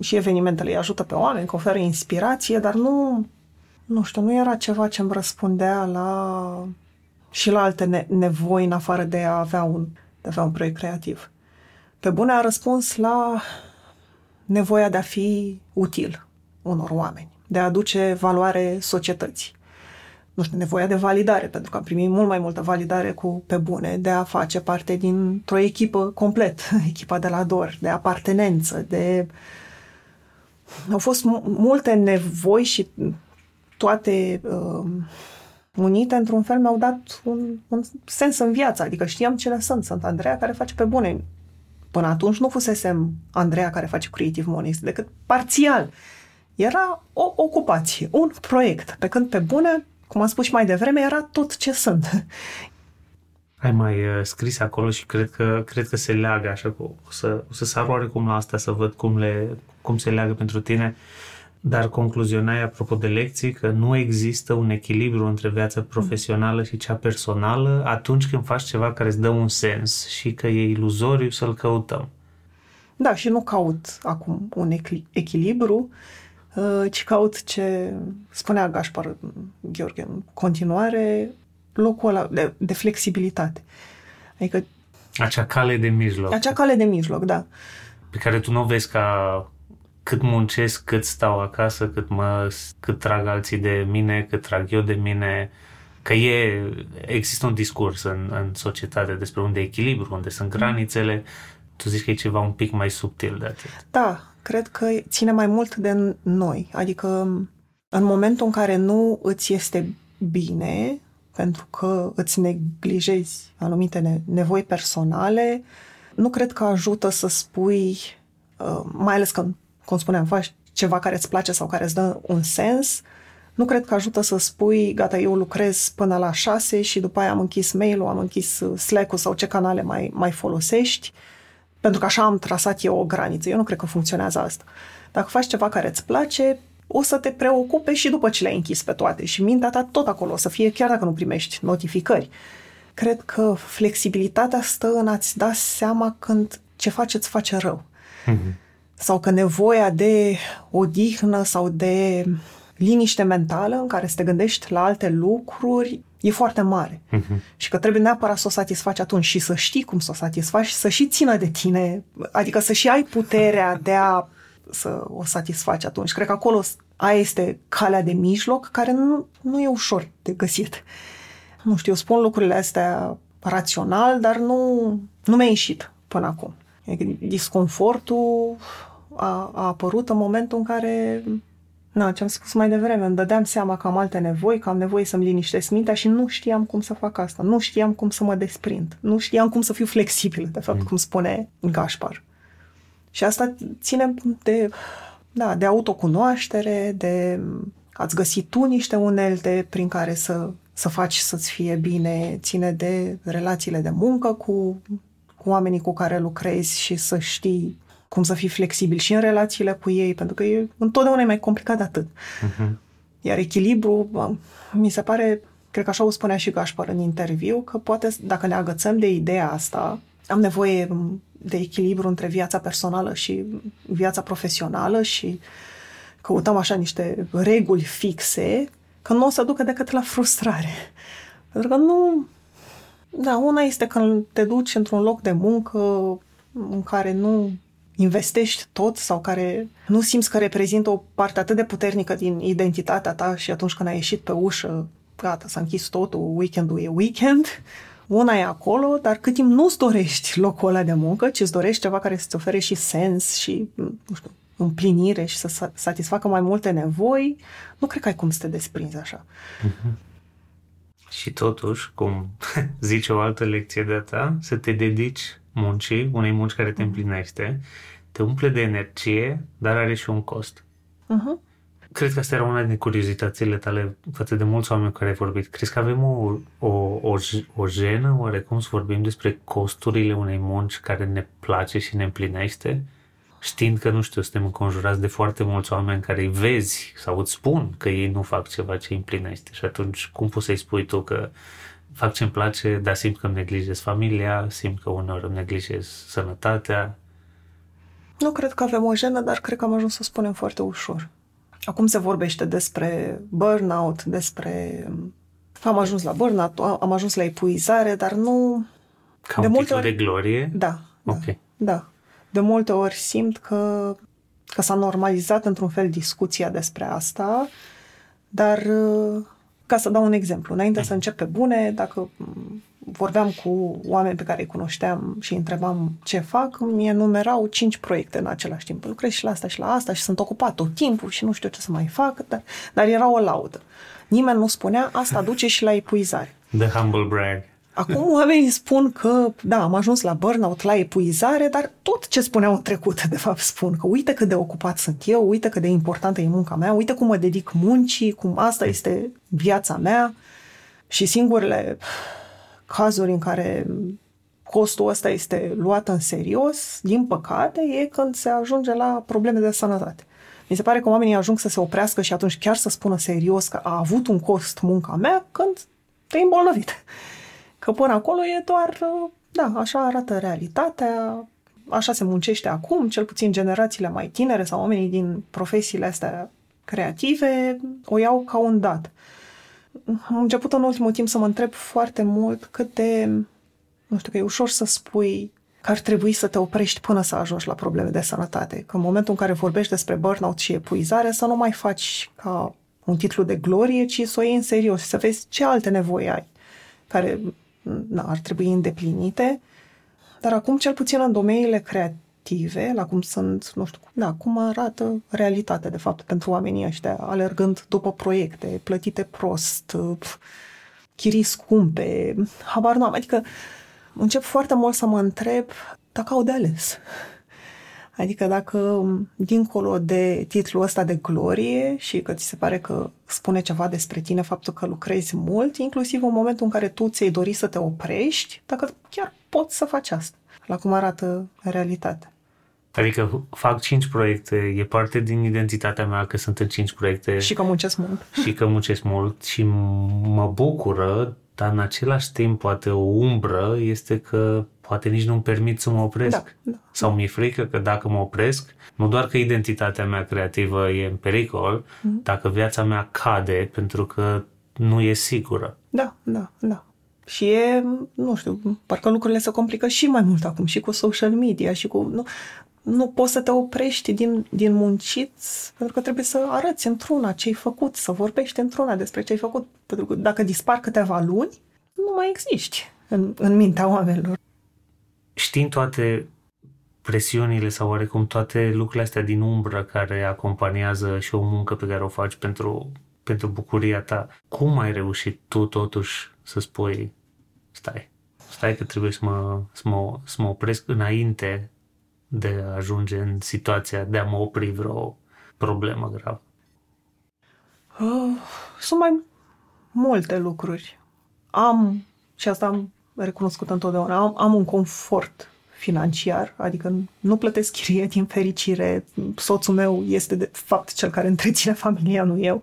și evenimentele îi ajută pe oameni, că oferă inspirație, dar nu, nu știu, nu era ceva ce îmi răspundea la și la alte ne- nevoi în afară de a avea un, de a avea un proiect creativ. Pe bune a răspuns la nevoia de a fi util unor oameni de a aduce valoare societății. Nu știu, nevoia de validare, pentru că am primit mult mai multă validare cu pe bune, de a face parte dintr-o echipă complet, echipa de la DOR, de apartenență, de... Au fost multe nevoi și toate uh, unite, într-un fel, mi-au dat un, un sens în viață. Adică știam cine sunt. Sunt Andreea care face pe bune. Până atunci nu fusesem Andreea care face Creative Money, decât parțial. Era o ocupație, un proiect, pe când pe bune, cum am spus și mai devreme, era tot ce sunt.
Ai mai uh, scris acolo și cred că, cred că se leagă așa, o să, o să sar oarecum la asta să văd cum, le, cum se leagă pentru tine, dar concluzionai apropo de lecții că nu există un echilibru între viața profesională și cea personală atunci când faci ceva care îți dă un sens și că e iluzoriu să-l căutăm.
Da, și nu caut acum un echilibru, Uh, ci caut ce spunea Gașpar Gheorghe în continuare, locul ăla de, de flexibilitate. Adică
acea cale de mijloc.
Acea cale de mijloc, da.
Pe care tu nu o vezi ca cât muncesc, cât stau acasă, cât mă, cât trag alții de mine, cât trag eu de mine, că e, există un discurs în, în societate despre unde e echilibru, unde sunt granițele, tu zici că e ceva un pic mai subtil de atât.
Da, cred că ține mai mult de noi. Adică în momentul în care nu îți este bine, pentru că îți neglijezi anumite nevoi personale, nu cred că ajută să spui, uh, mai ales când, cum spuneam, faci ceva care îți place sau care îți dă un sens, nu cred că ajută să spui, gata, eu lucrez până la șase și după aia am închis mail-ul, am închis Slack-ul sau ce canale mai, mai folosești. Uh, pentru că așa am trasat eu o graniță. Eu nu cred că funcționează asta. Dacă faci ceva care îți place, o să te preocupe și după ce le-ai închis pe toate și mintea ta tot acolo o să fie, chiar dacă nu primești notificări. Cred că flexibilitatea stă în a-ți da seama când ce faci îți face rău. Mm-hmm. Sau că nevoia de odihnă sau de liniște mentală în care să te gândești la alte lucruri e foarte mare. Uh-huh. Și că trebuie neapărat să o satisfaci atunci și să știi cum să o satisfaci și să și țină de tine, adică să și ai puterea de a să o satisfaci atunci. Cred că acolo aia este calea de mijloc care nu, nu e ușor de găsit. Nu știu, eu spun lucrurile astea rațional, dar nu, nu mi-a ieșit până acum. Adică disconfortul a, a apărut în momentul în care Na, ce am spus mai devreme, îmi dădeam seama că am alte nevoi, că am nevoie să-mi liniștesc mintea și nu știam cum să fac asta. Nu știam cum să mă desprind. Nu știam cum să fiu flexibil, de fapt, mm. cum spune Gașpar. Și asta ține de, da, de autocunoaștere, de ați găsit tu niște unelte prin care să, să faci să-ți fie bine, ține de relațiile de muncă cu, cu oamenii cu care lucrezi și să știi cum să fii flexibil și în relațiile cu ei, pentru că e întotdeauna e mai complicat de atât. Uh-huh. Iar echilibru, mi se pare, cred că așa o spunea și Gașpar în interviu, că poate dacă ne agățăm de ideea asta, am nevoie de echilibru între viața personală și viața profesională și căutăm așa niște reguli fixe, că nu o să ducă decât la frustrare. Pentru că nu... Da, una este când te duci într-un loc de muncă în care nu investești tot sau care nu simți că reprezintă o parte atât de puternică din identitatea ta și atunci când ai ieșit pe ușă, gata, s-a închis totul, weekendul e weekend, una e acolo, dar cât timp nu-ți dorești locul ăla de muncă, ci îți dorești ceva care să-ți ofere și sens și, nu știu, împlinire și să satisfacă mai multe nevoi, nu cred că ai cum să te desprinzi așa. Mm-hmm.
Și totuși, cum zice o altă lecție de ta, să te dedici muncii, unei munci care te împlinește, te umple de energie, dar are și un cost. Uh-huh. Cred că asta era una din curiozitățile tale față de mulți oameni cu care ai vorbit. Crezi că avem o, o, o, o jenă oarecum să vorbim despre costurile unei munci care ne place și ne împlinește? Știind că, nu știu, suntem înconjurați de foarte mulți oameni care îi vezi sau îți spun că ei nu fac ceva ce îi împlinește. Și atunci, cum poți să-i spui tu că fac ce-mi place, dar simt că îmi neglijez familia, simt că uneori îmi neglijez sănătatea.
Nu cred că avem o jenă, dar cred că am ajuns să spunem foarte ușor. Acum se vorbește despre burnout, despre... Am ajuns la burnout, am ajuns la epuizare, dar nu...
Ca de un multe ori... de glorie?
Da.
Ok.
Da, da. De multe ori simt că, că s-a normalizat într-un fel discuția despre asta, dar ca să dau un exemplu, înainte să încep pe bune, dacă vorbeam cu oameni pe care îi cunoșteam și îi întrebam ce fac, mi numerau cinci proiecte în același timp. Lucrez și la asta și la asta și sunt ocupat tot timpul și nu știu ce să mai fac, dar, dar era o laudă. Nimeni nu spunea, asta duce și la epuizare.
The humble brag.
Acum oamenii spun că, da, am ajuns la burnout, la epuizare, dar tot ce spuneau în trecut, de fapt, spun că uite cât de ocupat sunt eu, uite cât de importantă e munca mea, uite cum mă dedic muncii, cum asta este viața mea și singurele cazuri în care costul ăsta este luat în serios, din păcate, e când se ajunge la probleme de sănătate. Mi se pare că oamenii ajung să se oprească și atunci chiar să spună serios că a avut un cost munca mea când te-ai îmbolnăvit. Că până acolo e doar, da, așa arată realitatea, așa se muncește acum, cel puțin generațiile mai tinere sau oamenii din profesiile astea creative o iau ca un dat. Am început în ultimul timp să mă întreb foarte mult cât de, nu știu, că e ușor să spui că ar trebui să te oprești până să ajungi la probleme de sănătate. Că în momentul în care vorbești despre burnout și epuizare, să nu mai faci ca un titlu de glorie, ci să o iei în serios și să vezi ce alte nevoi ai, care na, ar trebui îndeplinite, dar acum, cel puțin în domeniile creative, la cum sunt, nu știu, da, cum arată realitatea, de fapt, pentru oamenii ăștia, alergând după proiecte, plătite prost, chirii scumpe, habar nu am. Adică încep foarte mult să mă întreb dacă au de ales. Adică dacă, dincolo de titlul ăsta de glorie și că ți se pare că spune ceva despre tine faptul că lucrezi mult, inclusiv în momentul în care tu ți-ai dori să te oprești, dacă chiar poți să faci asta, la cum arată realitatea.
Adică fac cinci proiecte, e parte din identitatea mea că sunt în cinci proiecte.
Și că muncesc mult.
Și că muncesc mult și mă bucură, dar în același timp poate o umbră este că poate nici nu-mi permit să mă opresc.
Da, da.
Sau mi-e frică că dacă mă opresc, nu doar că identitatea mea creativă e în pericol, mm-hmm. dacă viața mea cade pentru că nu e sigură.
Da, da, da. Și e, nu știu, parcă lucrurile se complică și mai mult acum, și cu social media, și cu... Nu, nu poți să te oprești din, din muncit, pentru că trebuie să arăți într-una ce ai făcut, să vorbești într-una despre ce ai făcut. Pentru că dacă dispar câteva luni, nu mai existi în, în mintea oamenilor
știind toate presiunile sau oarecum toate lucrurile astea din umbră care acompaniază și o muncă pe care o faci pentru, pentru bucuria ta, cum ai reușit tu totuși să spui stai, stai că trebuie să mă, să mă, să mă opresc înainte de a ajunge în situația de a mă opri vreo problemă gravă?
Uh, sunt mai multe lucruri. Am, și asta am recunoscut întotdeauna, am, am un confort financiar, adică nu plătesc chirie din fericire, soțul meu este de fapt cel care întreține familia, nu eu.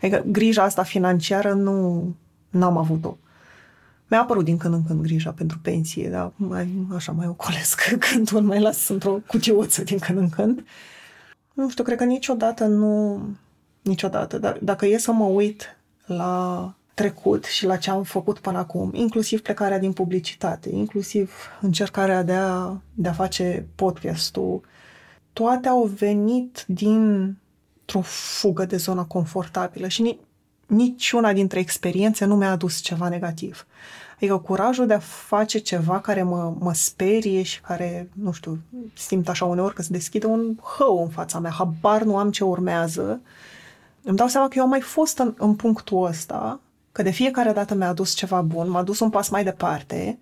Adică grija asta financiară nu n-am avut-o. Mi-a apărut din când în când grija pentru pensie, dar mai, așa mai ocolesc când îl mai las într-o cutiuță din când în când. Nu știu, cred că niciodată nu... Niciodată. Dar dacă e să mă uit la trecut și la ce am făcut până acum, inclusiv plecarea din publicitate, inclusiv încercarea de a, de a face podcastul, toate au venit dintr-o fugă de zona confortabilă și ni, niciuna dintre experiențe nu mi-a adus ceva negativ. Adică curajul de a face ceva care mă, mă sperie și care, nu știu, simt așa uneori că se deschide un hău în fața mea, habar nu am ce urmează. Îmi dau seama că eu am mai fost în, în punctul ăsta, că de fiecare dată mi-a adus ceva bun, m-a dus un pas mai departe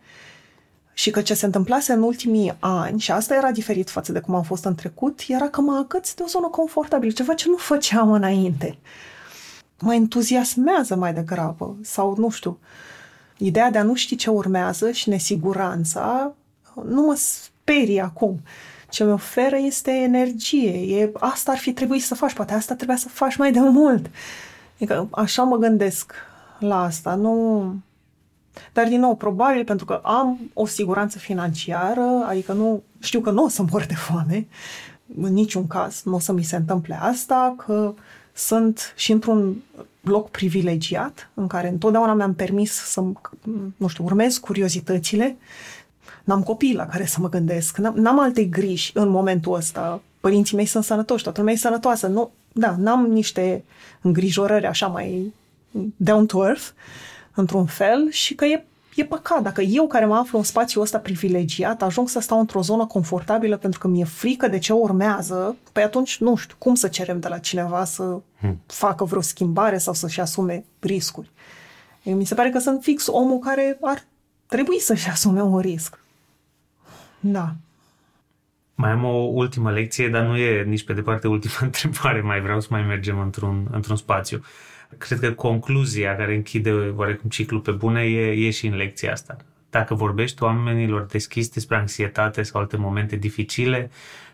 și că ce se întâmplase în ultimii ani, și asta era diferit față de cum am fost în trecut, era că mă agăț de o zonă confortabilă, ceva ce nu făceam înainte. Mă entuziasmează mai degrabă, sau nu știu, ideea de a nu ști ce urmează și nesiguranța nu mă sperie acum. Ce mi oferă este energie. E, asta ar fi trebuit să faci, poate asta trebuia să faci mai de mult. Adică așa mă gândesc la asta. Nu... Dar, din nou, probabil pentru că am o siguranță financiară, adică nu știu că nu o să mor de foame, în niciun caz nu o să mi se întâmple asta, că sunt și într-un loc privilegiat în care întotdeauna mi-am permis să, nu știu, urmez curiozitățile. N-am copii la care să mă gândesc, n-am, n-am alte griji în momentul ăsta. Părinții mei sunt sănătoși, toată lumea e sănătoasă. Nu, da, n-am niște îngrijorări așa mai down to earth, într-un fel, și că e, e păcat. Dacă eu, care mă aflu în spațiul ăsta privilegiat, ajung să stau într-o zonă confortabilă pentru că mi-e frică de ce urmează, păi atunci nu știu cum să cerem de la cineva să hmm. facă vreo schimbare sau să-și asume riscuri. Mi se pare că sunt fix omul care ar trebui să-și asume un risc. Da.
Mai am o ultimă lecție, dar nu e nici pe departe ultima întrebare. Mai vreau să mai mergem într-un, într-un spațiu. Uh, cred că concluzia care închide oarecum ciclul pe bune e, e și în lecția asta. Dacă vorbești oamenilor deschis despre anxietate sau alte momente dificile,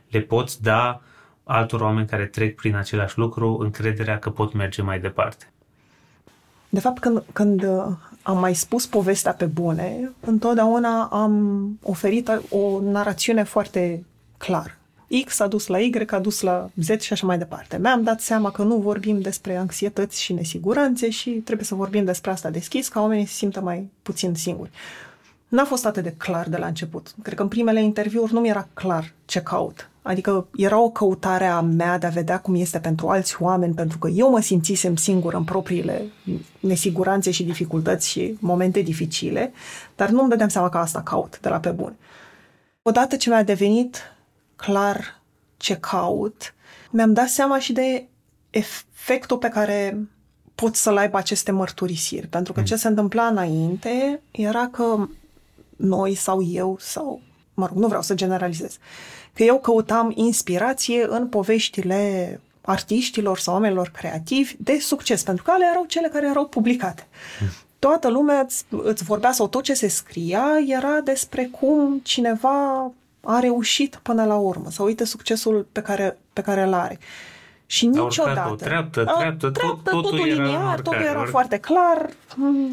le poți da altor oameni care trec prin același lucru încrederea că pot merge mai departe.
De fapt, când, când uh, am mai spus povestea pe bune, întotdeauna am oferit o narațiune foarte clară. X a dus la Y, a dus la Z și așa mai departe. Mi-am dat seama că nu vorbim despre anxietăți și nesiguranțe și trebuie să vorbim despre asta deschis, ca oamenii să simtă mai puțin singuri. N-a fost atât de clar de la început. Cred că în primele interviuri nu mi era clar ce caut. Adică era o căutare a mea de a vedea cum este pentru alți oameni, pentru că eu mă simțisem singur în propriile nesiguranțe și dificultăți și momente dificile, dar nu îmi dădeam seama că asta caut de la pe bun. Odată ce mi-a devenit clar ce caut, mi-am dat seama și de efectul pe care pot să-l aibă aceste mărturisiri. Pentru că mm. ce se întâmpla înainte era că noi sau eu sau, mă rog, nu vreau să generalizez, că eu căutam inspirație în poveștile artiștilor sau oamenilor creativi de succes, pentru că ale erau cele care erau publicate. Mm. Toată lumea îți, îți vorbea sau tot ce se scria era despre cum cineva a reușit până la urmă, să uite succesul pe care, pe care îl are. Și niciodată.
treaptă, treaptă, treaptă, tot,
totul,
totul
liniar, era totul era ori... foarte clar,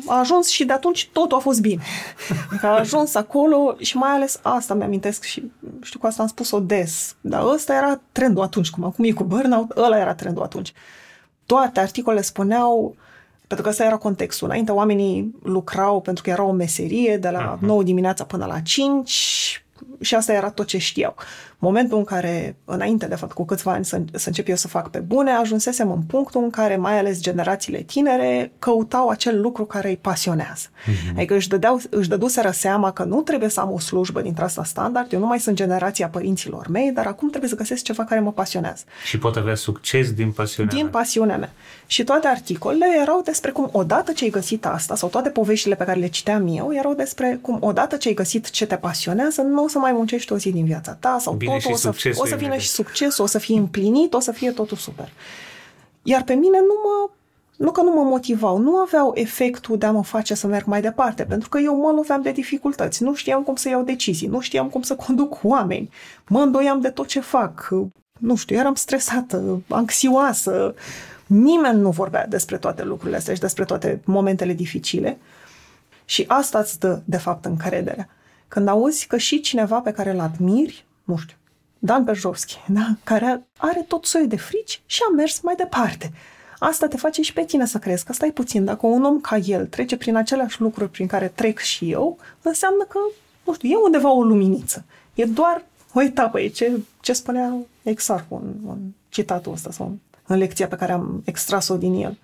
a ajuns și de atunci totul a fost bine. Că a ajuns acolo și mai ales asta mi-amintesc și știu că asta am spus-o des, dar ăsta era trendul atunci, cum acum e cu burnout, ăla era trendul atunci. Toate articolele spuneau pentru că ăsta era contextul. Înainte oamenii lucrau pentru că era o meserie de la uh-huh. 9 dimineața până la 5, și asta era tot ce știau. Momentul în care, înainte de fapt cu câțiva ani să, să încep eu să fac pe bune, ajunsesem în punctul în care mai ales generațiile tinere căutau acel lucru care îi pasionează. Mm-hmm. Adică își, dădeau, își dăduseră seama că nu trebuie să am o slujbă dintre asta standard, eu nu mai sunt generația părinților mei, dar acum trebuie să găsesc ceva care mă pasionează.
Și pot avea succes din pasiunea
Din
mea.
pasiunea mea. Și toate articolele erau despre cum odată ce ai găsit asta, sau toate poveștile pe care le citeam eu, erau despre cum odată ce ai găsit ce te pasionează, nu o să mai muncești o zi din viața ta, sau
Bine
totul o să, o să vină și succesul, o să fie împlinit, o să fie totul super. Iar pe mine nu mă nu că nu mă motivau, nu aveau efectul de a mă face să merg mai departe, pentru că eu mă loveam de dificultăți, nu știam cum să iau decizii, nu știam cum să conduc oameni, mă îndoiam de tot ce fac, nu știu, eram stresată, anxioasă, nimeni nu vorbea despre toate lucrurile astea și despre toate momentele dificile și asta îți dă, de fapt, încrederea. Când auzi că și cineva pe care îl admiri, nu știu, Dan Berjovski, da? care are tot soiul de frici și a mers mai departe. Asta te face și pe tine să crezi că stai puțin. Dacă un om ca el trece prin aceleași lucruri prin care trec și eu, înseamnă că, nu știu, e undeva o luminiță. E doar o etapă. E ce, ce spunea Exarcu în, în citatul ăsta sau în lecția pe care am extras-o din el.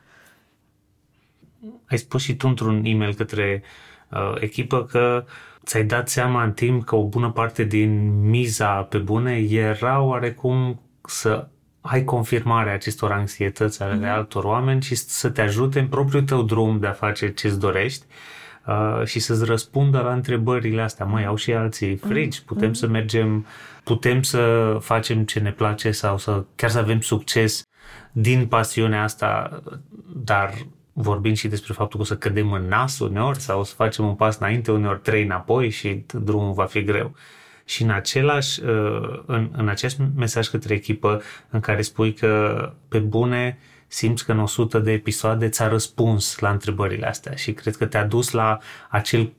Ai spus și tu într-un e-mail către uh, echipă că ți-ai dat seama în timp că o bună parte din miza pe bune era oarecum să ai confirmarea acestor anxietăți ale mm. altor oameni și să te ajute în propriul tău drum de a face ce-ți dorești uh, și să-ți răspundă la întrebările astea. Mai au și alții frici, mm. putem mm. să mergem, putem să facem ce ne place sau să chiar să avem succes din pasiunea asta, dar vorbim și despre faptul că o să cădem în nas uneori sau o să facem un pas înainte, uneori trei înapoi și drumul va fi greu. Și în același, uh, în, în acest mesaj către echipă în care spui că pe bune simți că în 100 de episoade ți-a răspuns la întrebările astea și cred că te-a dus la acel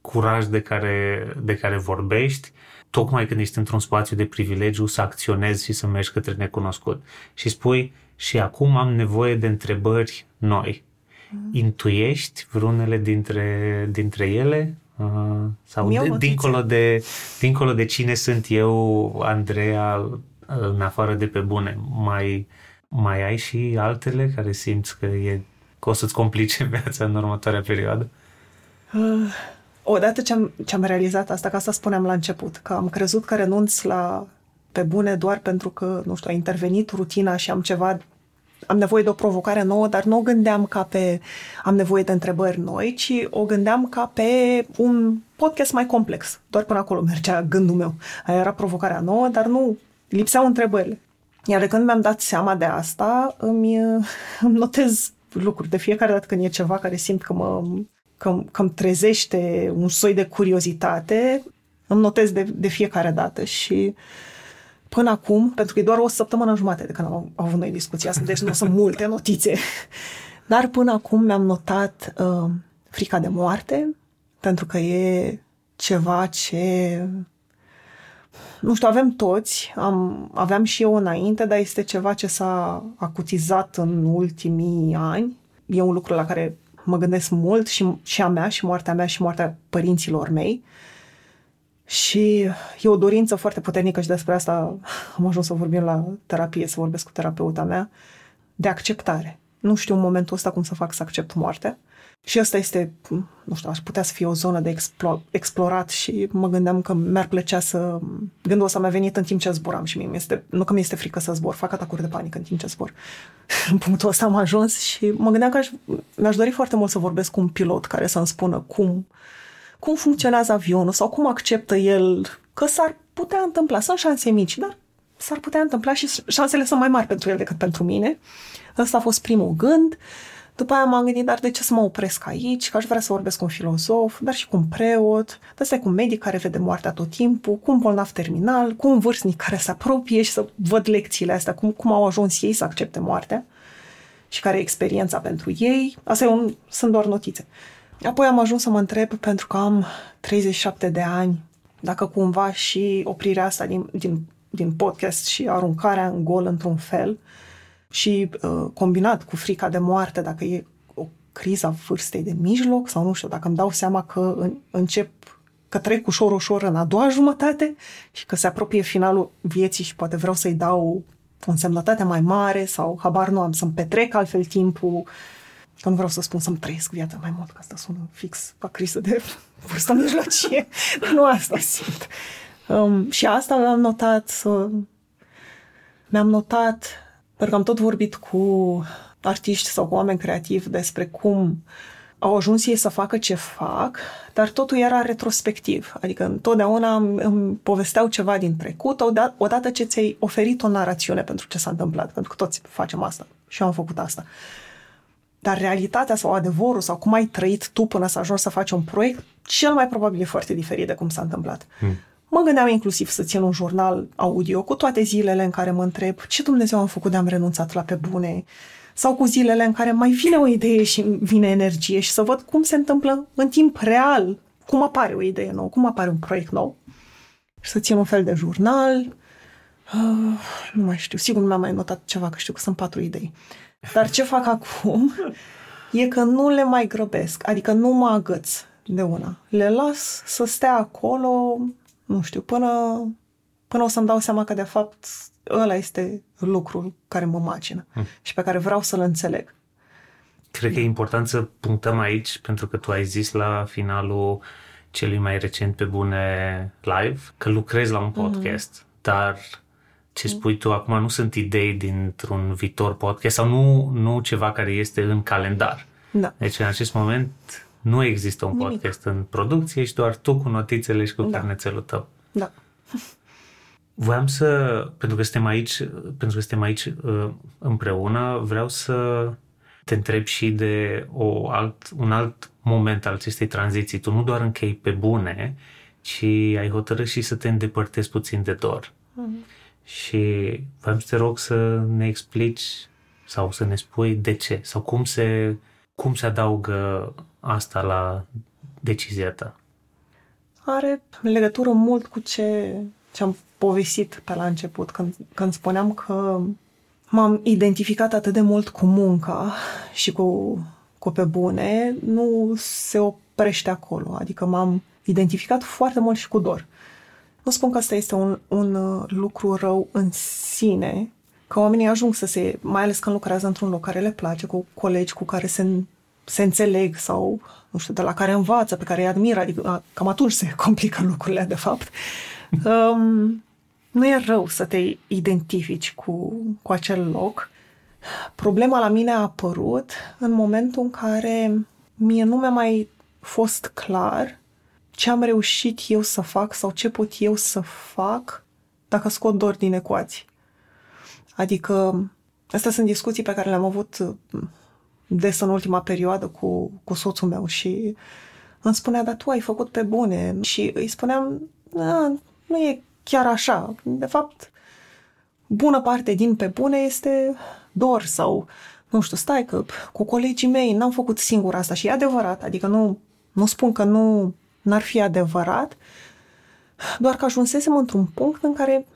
curaj de care, de care vorbești, tocmai când ești într-un spațiu de privilegiu să acționezi și să mergi către necunoscut. Și spui, și acum am nevoie de întrebări noi. Mm. Intuiești vreunele dintre, dintre ele? Uh, sau de, dincolo, de, dincolo de cine sunt eu, Andreea, în afară de pe bune, mai, mai ai și altele care simți că, e, că o să-ți complice viața în următoarea perioadă?
Uh, odată ce am, ce am realizat asta, că asta spuneam la început, că am crezut că renunț la pe bune doar pentru că, nu știu, a intervenit rutina și am ceva am nevoie de o provocare nouă, dar nu o gândeam ca pe am nevoie de întrebări noi, ci o gândeam ca pe un podcast mai complex. Doar până acolo mergea gândul meu. Aia era provocarea nouă, dar nu lipseau întrebările. Iar de când mi-am dat seama de asta, îmi, îmi notez lucruri. De fiecare dată când e ceva care simt că mă că, că îmi trezește un soi de curiozitate, îmi notez de, de fiecare dată și uh, Până acum, pentru că e doar o săptămână jumate de când am avut noi discuția asta, deci nu sunt multe notițe, dar până acum mi-am notat uh, frica de moarte, pentru că e ceva ce nu știu, avem toți, am, aveam și eu înainte, dar este ceva ce s-a acutizat în ultimii ani. E un lucru la care mă gândesc mult și, și a mea, și moartea mea, și moartea părinților mei. Uh, și e o dorință foarte puternică și despre asta am ajuns să vorbim la terapie, să vorbesc cu terapeuta mea, de acceptare. Nu știu în momentul ăsta cum să fac să accept moartea. Și asta este, nu știu, aș putea să fie o zonă de explo- explorat și mă gândeam că mi-ar plăcea să... Gândul ăsta mi-a venit în timp ce zburam și mie este, nu că mi este frică să zbor, fac atacuri de panică în timp ce zbor. în punctul ăsta am ajuns și mă gândeam că aș, mi-aș dori foarte mult să vorbesc cu un pilot care să-mi spună cum cum funcționează avionul sau cum acceptă el că s-ar putea întâmpla. Sunt șanse mici, dar s-ar putea întâmpla și șansele sunt mai mari pentru el decât pentru mine. Ăsta a fost primul gând. După aia m-am gândit, dar de ce să mă opresc aici? Că aș vrea să vorbesc cu un filozof, dar și cu un preot, dar stai cu un medic care vede moartea tot timpul, cu un bolnav terminal, cu un vârstnic care se apropie și să văd lecțiile astea, cum, cum au ajuns ei să accepte moartea și care e experiența pentru ei. Asta e un, sunt doar notițe. Apoi am ajuns să mă întreb, pentru că am 37 de ani, dacă cumva și oprirea asta din, din, din podcast și aruncarea în gol într-un fel și uh, combinat cu frica de moarte, dacă e o criza vârstei de mijloc sau nu știu, dacă îmi dau seama că în, încep că trec ușor, ușor în a doua jumătate și că se apropie finalul vieții și poate vreau să-i dau o însemnătate mai mare sau habar nu am să-mi petrec altfel timpul Că nu vreau să spun să-mi trăiesc viața mai mult, că asta sună fix acrisă de vârstă mijlocie. nu asta simt. Um, și asta mi-am notat să... Mi-am notat, pentru că am tot vorbit cu artiști sau cu oameni creativi despre cum au ajuns ei să facă ce fac, dar totul era retrospectiv. Adică întotdeauna îmi, îmi povesteau ceva din trecut, odată ce ți-ai oferit o narațiune pentru ce s-a întâmplat, pentru că toți facem asta și eu am făcut asta. Dar realitatea sau adevărul sau cum ai trăit tu până să ajungi să faci un proiect, cel mai probabil e foarte diferit de cum s-a întâmplat. Hmm. Mă gândeam inclusiv să țin un jurnal audio cu toate zilele în care mă întreb ce Dumnezeu am făcut de am renunțat la pe bune, sau cu zilele în care mai vine o idee și vine energie și să văd cum se întâmplă în timp real, cum apare o idee nouă, cum apare un proiect nou. Și să țin un fel de jurnal. Uh, nu mai știu, sigur nu mi-am mai notat ceva, că știu că sunt patru idei. Dar ce fac acum e că nu le mai grăbesc, adică nu mă agăț de una. Le las să stea acolo, nu știu, până, până o să-mi dau seama că de fapt ăla este lucrul care mă macină hmm. și pe care vreau să-l înțeleg.
Cred că e important să punctăm aici, pentru că tu ai zis la finalul celui mai recent pe bune live, că lucrezi la un mhm. podcast, mm-hmm. dar ce spui tu acum nu sunt idei dintr-un viitor podcast sau nu, nu ceva care este în calendar.
Da.
Deci în acest moment nu există un Nimic. podcast în producție și doar tu cu notițele și cu da. carnețelul tău.
Da.
Voiam să, pentru că suntem aici, pentru că suntem aici uh, împreună, vreau să te întreb și de o alt, un alt moment al acestei tranziții. Tu nu doar închei pe bune, ci ai hotărât și să te îndepărtezi puțin de dor. Mm-hmm. Și vreau să te rog să ne explici sau să ne spui de ce sau cum se, cum se adaugă asta la decizia ta.
Are legătură mult cu ce, ce am povestit pe la început, când, când spuneam că m-am identificat atât de mult cu munca și cu, cu pe bune, nu se oprește acolo. Adică m-am identificat foarte mult și cu dor. Nu spun că asta este un, un uh, lucru rău în sine, că oamenii ajung să se, mai ales când lucrează într-un loc care le place, cu colegi cu care se, se înțeleg sau, nu știu, de la care învață, pe care îi admiră, adică cam atunci se complică lucrurile, de fapt. Um, nu e rău să te identifici cu, cu acel loc. Problema la mine a apărut în momentul în care mie nu mi-a mai fost clar ce am reușit eu să fac sau ce pot eu să fac dacă scot dor din ecuații. Adică, astea sunt discuții pe care le-am avut mm, des în ultima perioadă cu, cu soțul meu și îmi spunea, dar tu ai făcut pe bune. Și îi spuneam, nu e chiar așa. De fapt, bună parte din pe bune este dor sau, nu știu, stai că cu colegii mei n-am făcut singur asta și e adevărat. Adică nu, nu spun că nu n-ar fi adevărat, doar că ajunsesem într-un punct în care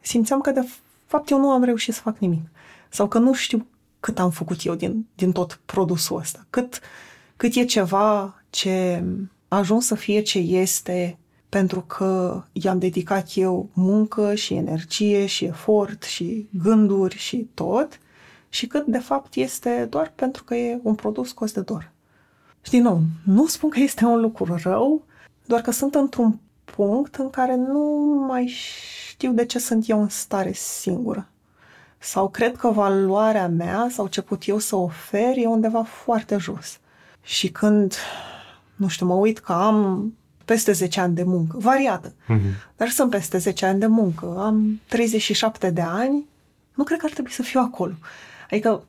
simțeam că de fapt eu nu am reușit să fac nimic. Sau că nu știu cât am făcut eu din, din tot produsul ăsta. Cât, cât e ceva ce a ajuns să fie ce este pentru că i-am dedicat eu muncă și energie și efort și gânduri și tot și cât de fapt este doar pentru că e un produs scos de dor. Și din nou, nu spun că este un lucru rău, doar că sunt într-un punct în care nu mai știu de ce sunt eu în stare singură. Sau cred că valoarea mea sau ce pot eu să ofer e undeva foarte jos. Și când, nu știu, mă uit că am peste 10 ani de muncă, variată, mm-hmm. dar sunt peste 10 ani de muncă, am 37 de ani, nu cred că ar trebui să fiu acolo. Adică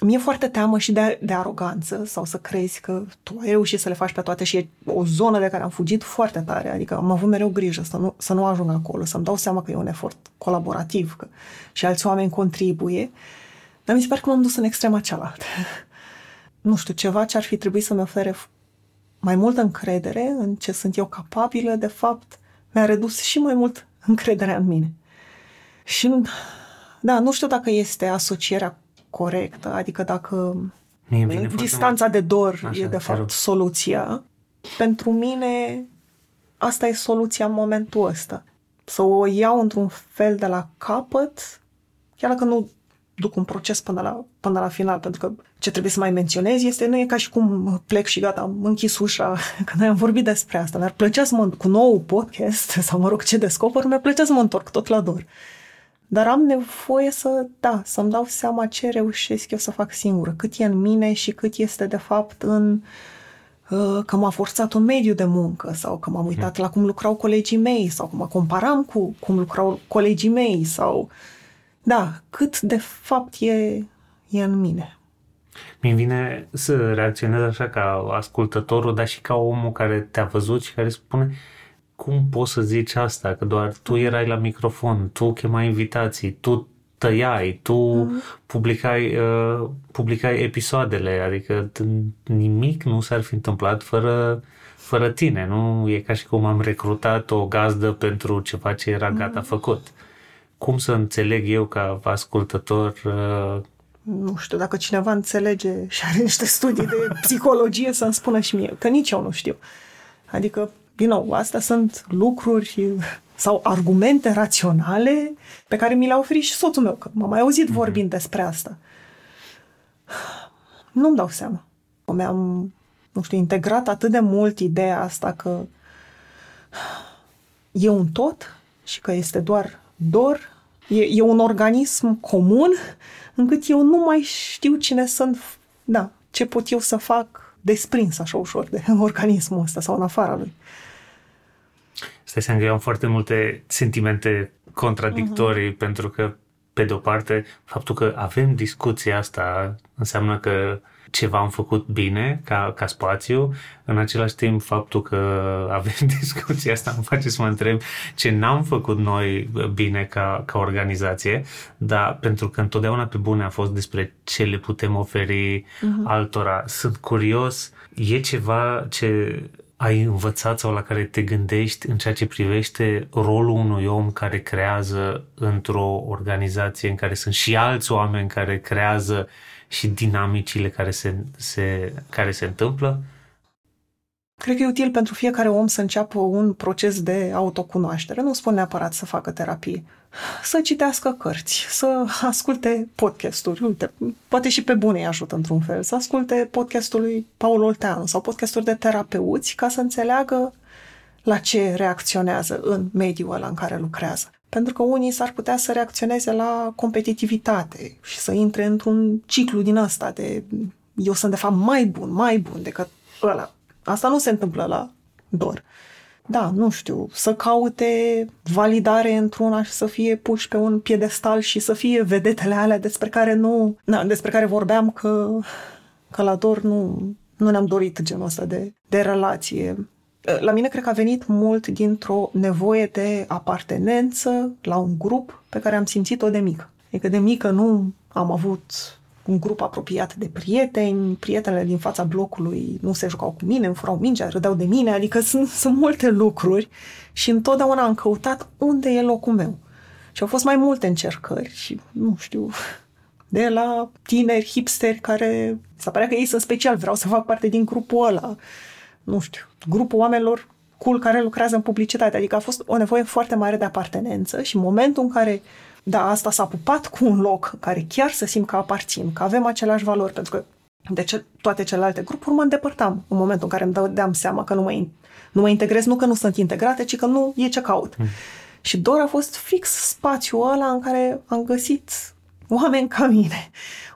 mi-e foarte teamă și de, de aroganță sau să crezi că tu ai reușit să le faci pe toate și e o zonă de care am fugit foarte tare, adică am avut mereu grijă să nu, să nu ajung acolo, să-mi dau seama că e un efort colaborativ că și alți oameni contribuie, dar mi se pare că m-am dus în extrema cealaltă. nu știu, ceva ce ar fi trebuit să-mi ofere mai multă încredere în ce sunt eu capabilă, de fapt, mi-a redus și mai mult încrederea în mine. Și, da, nu știu dacă este asocierea corectă, adică dacă distanța de dor Așa, e de fapt rog. soluția. Pentru mine asta e soluția în momentul ăsta. Să o iau într-un fel de la capăt, chiar dacă nu duc un proces până la, până la final, pentru că ce trebuie să mai menționez este, nu e ca și cum plec și gata, am închis ușa, că noi am vorbit despre asta, mi-ar plăcea să mă, cu nou podcast, sau mă rog ce descoper, mi-ar plăcea să mă întorc tot la dor. Dar am nevoie să, da, să-mi dau seama ce reușesc eu să fac singură, cât e în mine și cât este de fapt în uh, că m-a forțat un mediu de muncă sau că m-am uitat la cum lucrau colegii mei sau că mă comparam cu cum lucrau colegii mei sau da, cât de fapt e, e în mine.
Mi vine să reacționez așa ca ascultătorul, dar și ca omul care te-a văzut și care spune cum poți să zici asta, că doar tu erai la microfon, tu chemai invitații, tu tăiai, tu mm-hmm. publicai, uh, publicai episoadele, adică nimic nu s-ar fi întâmplat fără, fără tine, nu? E ca și cum am recrutat o gazdă pentru ceva ce era gata mm-hmm. făcut. Cum să înțeleg eu ca ascultător uh,
nu știu, dacă cineva înțelege și are niște studii de psihologie să-mi spună și mie, că nici eu nu știu. Adică, din nou, astea sunt lucruri sau argumente raționale pe care mi le-a oferit și soțul meu, că m-a mai auzit mm-hmm. vorbind despre asta. Nu-mi dau seama. Mi-am, nu știu, integrat atât de mult ideea asta că e un tot și că este doar dor, e, e un organism comun, încât eu nu mai știu cine sunt, da, ce pot eu să fac desprins așa ușor de organismul ăsta sau în afara lui
stai seama că eu am foarte multe sentimente contradictorii uh-huh. pentru că, pe de o parte, faptul că avem discuția asta înseamnă că ceva am făcut bine ca, ca spațiu, în același timp faptul că avem discuția asta îmi face să mă întreb ce n-am făcut noi bine ca, ca organizație, dar pentru că întotdeauna pe bune a fost despre ce le putem oferi uh-huh. altora. Sunt curios, e ceva ce ai învățat sau la care te gândești în ceea ce privește rolul unui om care creează într-o organizație în care sunt și alți oameni care creează și dinamicile care se, se, care se întâmplă?
Cred că e util pentru fiecare om să înceapă un proces de autocunoaștere. Nu spun neapărat să facă terapie. Să citească cărți, să asculte podcasturi. Uite, poate și pe bune îi ajută într-un fel. Să asculte podcastul lui Paul Olteanu sau podcasturi de terapeuți ca să înțeleagă la ce reacționează în mediul ăla în care lucrează. Pentru că unii s-ar putea să reacționeze la competitivitate și să intre într-un ciclu din ăsta de eu sunt de fapt mai bun, mai bun decât ăla Asta nu se întâmplă la dor. Da, nu știu, să caute validare într-una și să fie puși pe un piedestal și să fie vedetele alea despre care nu, na, despre care vorbeam că, că la dor nu, nu ne-am dorit genul ăsta de, de relație. La mine cred că a venit mult dintr-o nevoie de apartenență la un grup pe care am simțit-o de mică. Adică de mică nu am avut un grup apropiat de prieteni, prietenele din fața blocului nu se jucau cu mine, îmi furau mingea, râdeau de mine, adică sunt, sunt multe lucruri și întotdeauna am căutat unde e locul meu. Și au fost mai multe încercări și, nu știu, de la tineri hipsteri care se părea că ei sunt special, vreau să fac parte din grupul ăla, nu știu, grupul oamenilor cool care lucrează în publicitate. Adică a fost o nevoie foarte mare de apartenență și în momentul în care da, asta s-a pupat cu un loc care chiar să simt că aparțin, că avem aceleași valori, pentru că de ce toate celelalte grupuri mă îndepărtam în momentul în care îmi dădeam seama că nu mă, nu mă integrez, nu că nu sunt integrate, ci că nu e ce caut. Mm. Și doar a fost fix spațiul ăla în care am găsit oameni ca mine,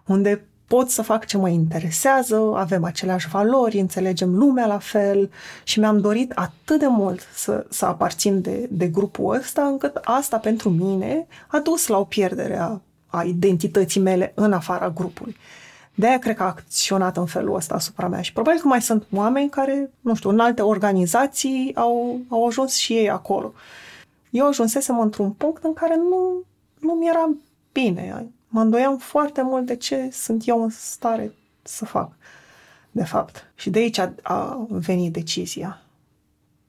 unde pot să fac ce mă interesează, avem aceleași valori, înțelegem lumea la fel și mi-am dorit atât de mult să, să aparțin de, de grupul ăsta, încât asta pentru mine a dus la o pierdere a, a identității mele în afara grupului. De aia cred că a acționat în felul ăsta asupra mea și probabil că mai sunt oameni care, nu știu, în alte organizații au, au ajuns și ei acolo. Eu ajunsesem într-un punct în care nu, nu mi era bine mă îndoiam foarte mult de ce sunt eu în stare să fac, de fapt. Și de aici a, a venit decizia.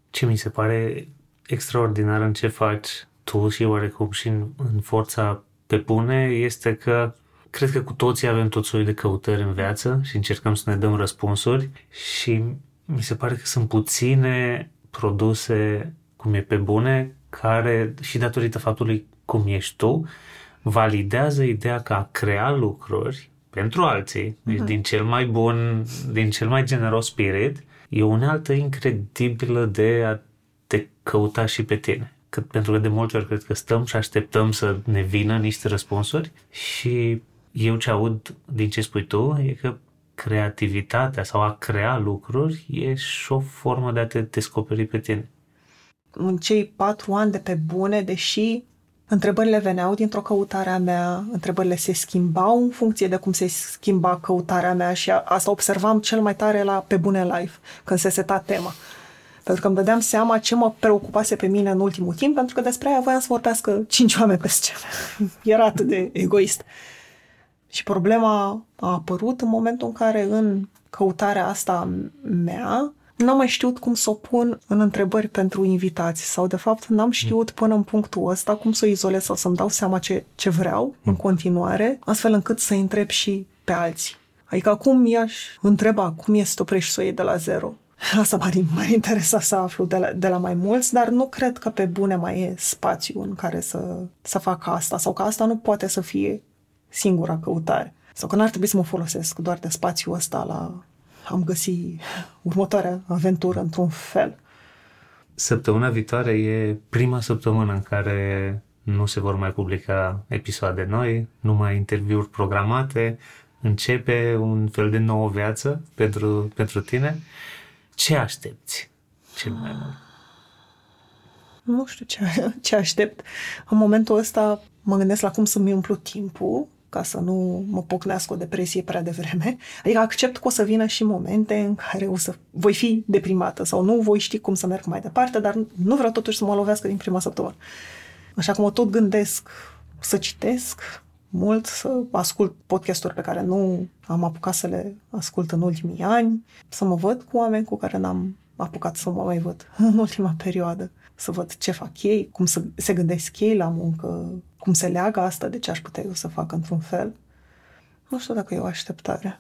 Ce mi se pare extraordinar în ce faci tu și oarecum și în, în forța pe bune este că cred că cu toții avem tot soiul de căutări în viață și încercăm să ne dăm răspunsuri și mi se pare că sunt puține produse cum e pe bune care și datorită faptului cum ești tu, validează ideea că a crea lucruri pentru alții, deci uh-huh. din cel mai bun, din cel mai generos spirit, e o unealtă incredibilă de a te căuta și pe tine. Că, pentru că de multe ori cred că stăm și așteptăm să ne vină niște răspunsuri și eu ce aud din ce spui tu e că creativitatea sau a crea lucruri e și o formă de a te descoperi pe tine.
În cei patru ani de pe bune, deși Întrebările veneau dintr-o căutare a mea, întrebările se schimbau în funcție de cum se schimba căutarea mea și asta observam cel mai tare la Pe Bune Live, când se seta tema. Pentru că îmi dădeam seama ce mă preocupase pe mine în ultimul timp, pentru că despre aia voiam să vorbească cinci oameni pe scenă. Era atât de egoist. Și problema a apărut în momentul în care în căutarea asta mea n-am mai știut cum să o pun în întrebări pentru invitați sau, de fapt, n-am știut până în punctul ăsta cum să o izolez sau să-mi dau seama ce, ce vreau în continuare, astfel încât să întreb și pe alții. Adică acum i-aș întreba cum e să te oprești să o iei de la zero. Asta m-ar, m-ar interesa să aflu de la, de la mai mulți, dar nu cred că pe bune mai e spațiu în care să, să fac asta sau că asta nu poate să fie singura căutare. Sau că n-ar trebui să mă folosesc doar de spațiul ăsta la am găsit următoarea aventură într-un fel.
Săptămâna viitoare e prima săptămână în care nu se vor mai publica episoade noi, numai interviuri programate, începe un fel de nouă viață pentru, pentru tine. Ce aștepți cel mai mult?
Nu știu ce, ce aștept. În momentul ăsta mă gândesc la cum să-mi umplu timpul ca să nu mă pocnească o depresie prea devreme. Adică accept că o să vină și momente în care o să voi fi deprimată sau nu voi ști cum să merg mai departe, dar nu vreau totuși să mă lovească din prima săptămână. Așa cum o tot gândesc să citesc mult, să ascult podcasturi pe care nu am apucat să le ascult în ultimii ani, să mă văd cu oameni cu care n-am apucat să mă mai văd în ultima perioadă, să văd ce fac ei, cum să, se gândesc ei la muncă, cum se leagă asta de ce aș putea eu să fac într-un fel. Nu știu dacă e o așteptare.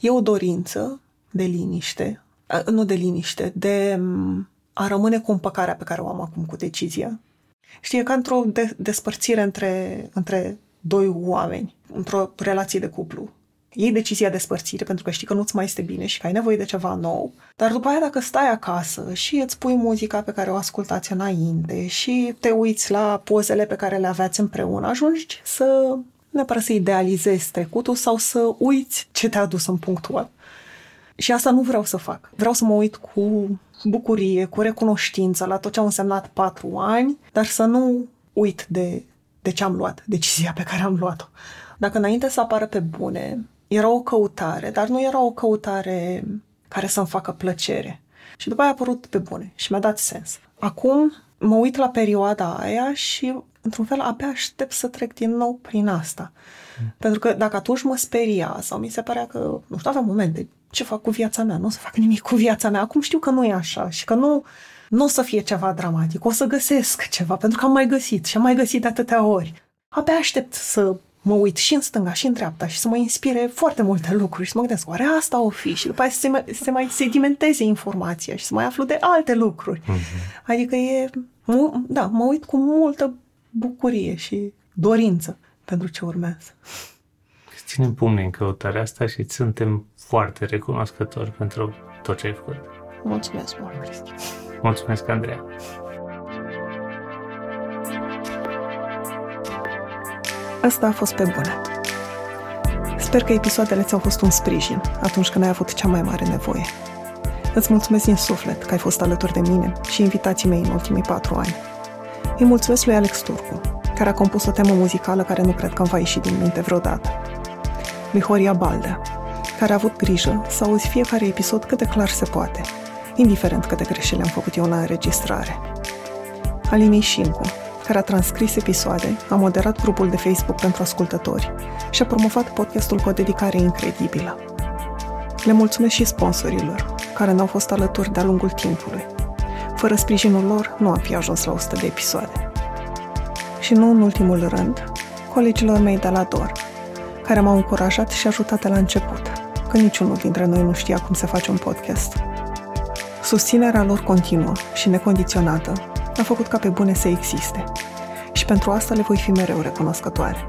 E o dorință de liniște, nu de liniște, de a rămâne cu împăcarea pe care o am acum cu decizia. Știi, e ca într-o de- despărțire între, între doi oameni, într-o relație de cuplu iei decizia de spărțire pentru că știi că nu-ți mai este bine și că ai nevoie de ceva nou, dar după aia dacă stai acasă și îți pui muzica pe care o ascultați înainte și te uiți la pozele pe care le aveați împreună, ajungi să neapărat să idealizezi trecutul sau să uiți ce te-a dus în punctul ăla. Și asta nu vreau să fac. Vreau să mă uit cu bucurie, cu recunoștință la tot ce au însemnat patru ani, dar să nu uit de, de ce am luat, decizia pe care am luat-o. Dacă înainte să apară pe bune, era o căutare, dar nu era o căutare care să-mi facă plăcere. Și după aia a apărut pe bune și mi-a dat sens. Acum mă uit la perioada aia și, într-un fel, abia aștept să trec din nou prin asta. Mm. Pentru că dacă atunci mă speria sau mi se părea că, nu știu, aveam momente, ce fac cu viața mea? Nu o să fac nimic cu viața mea. Acum știu că nu e așa și că nu, nu o să fie ceva dramatic. O să găsesc ceva, pentru că am mai găsit și am mai găsit de atâtea ori. Abia aștept să mă uit și în stânga și în dreapta și să mă inspire foarte multe lucruri și să mă gândesc, oare asta o fi? Și după aceea să se mai, se mai sedimenteze informația și să mai aflu de alte lucruri. Uh-huh. Adică e, da, mă uit cu multă bucurie și dorință pentru ce urmează.
ținem pumne în căutarea asta și suntem foarte recunoscători pentru tot ce ai făcut.
Mulțumesc mult, Cristi.
Mulțumesc, Andreea.
Asta a fost pe bune. Sper că episoadele ți-au fost un sprijin atunci când ai avut cea mai mare nevoie. Îți mulțumesc din suflet că ai fost alături de mine și invitații mei în ultimii patru ani. Îi mulțumesc lui Alex Turcu, care a compus o temă muzicală care nu cred că îmi va ieși din minte vreodată. Lui Horia Baldea, care a avut grijă să auzi fiecare episod cât de clar se poate, indiferent câte greșeli am făcut eu la înregistrare. Alinei Șincu, care a transcris episoade, a moderat grupul de Facebook pentru ascultători și a promovat podcastul cu o dedicare incredibilă. Le mulțumesc și sponsorilor, care ne-au fost alături de-a lungul timpului. Fără sprijinul lor, nu am fi ajuns la 100 de episoade. Și nu în ultimul rând, colegilor mei de la DOR, care m-au încurajat și ajutat de la început, că niciunul dintre noi nu știa cum se face un podcast. Susținerea lor continuă și necondiționată a făcut ca pe bune să existe. Și pentru asta le voi fi mereu recunoscătoare.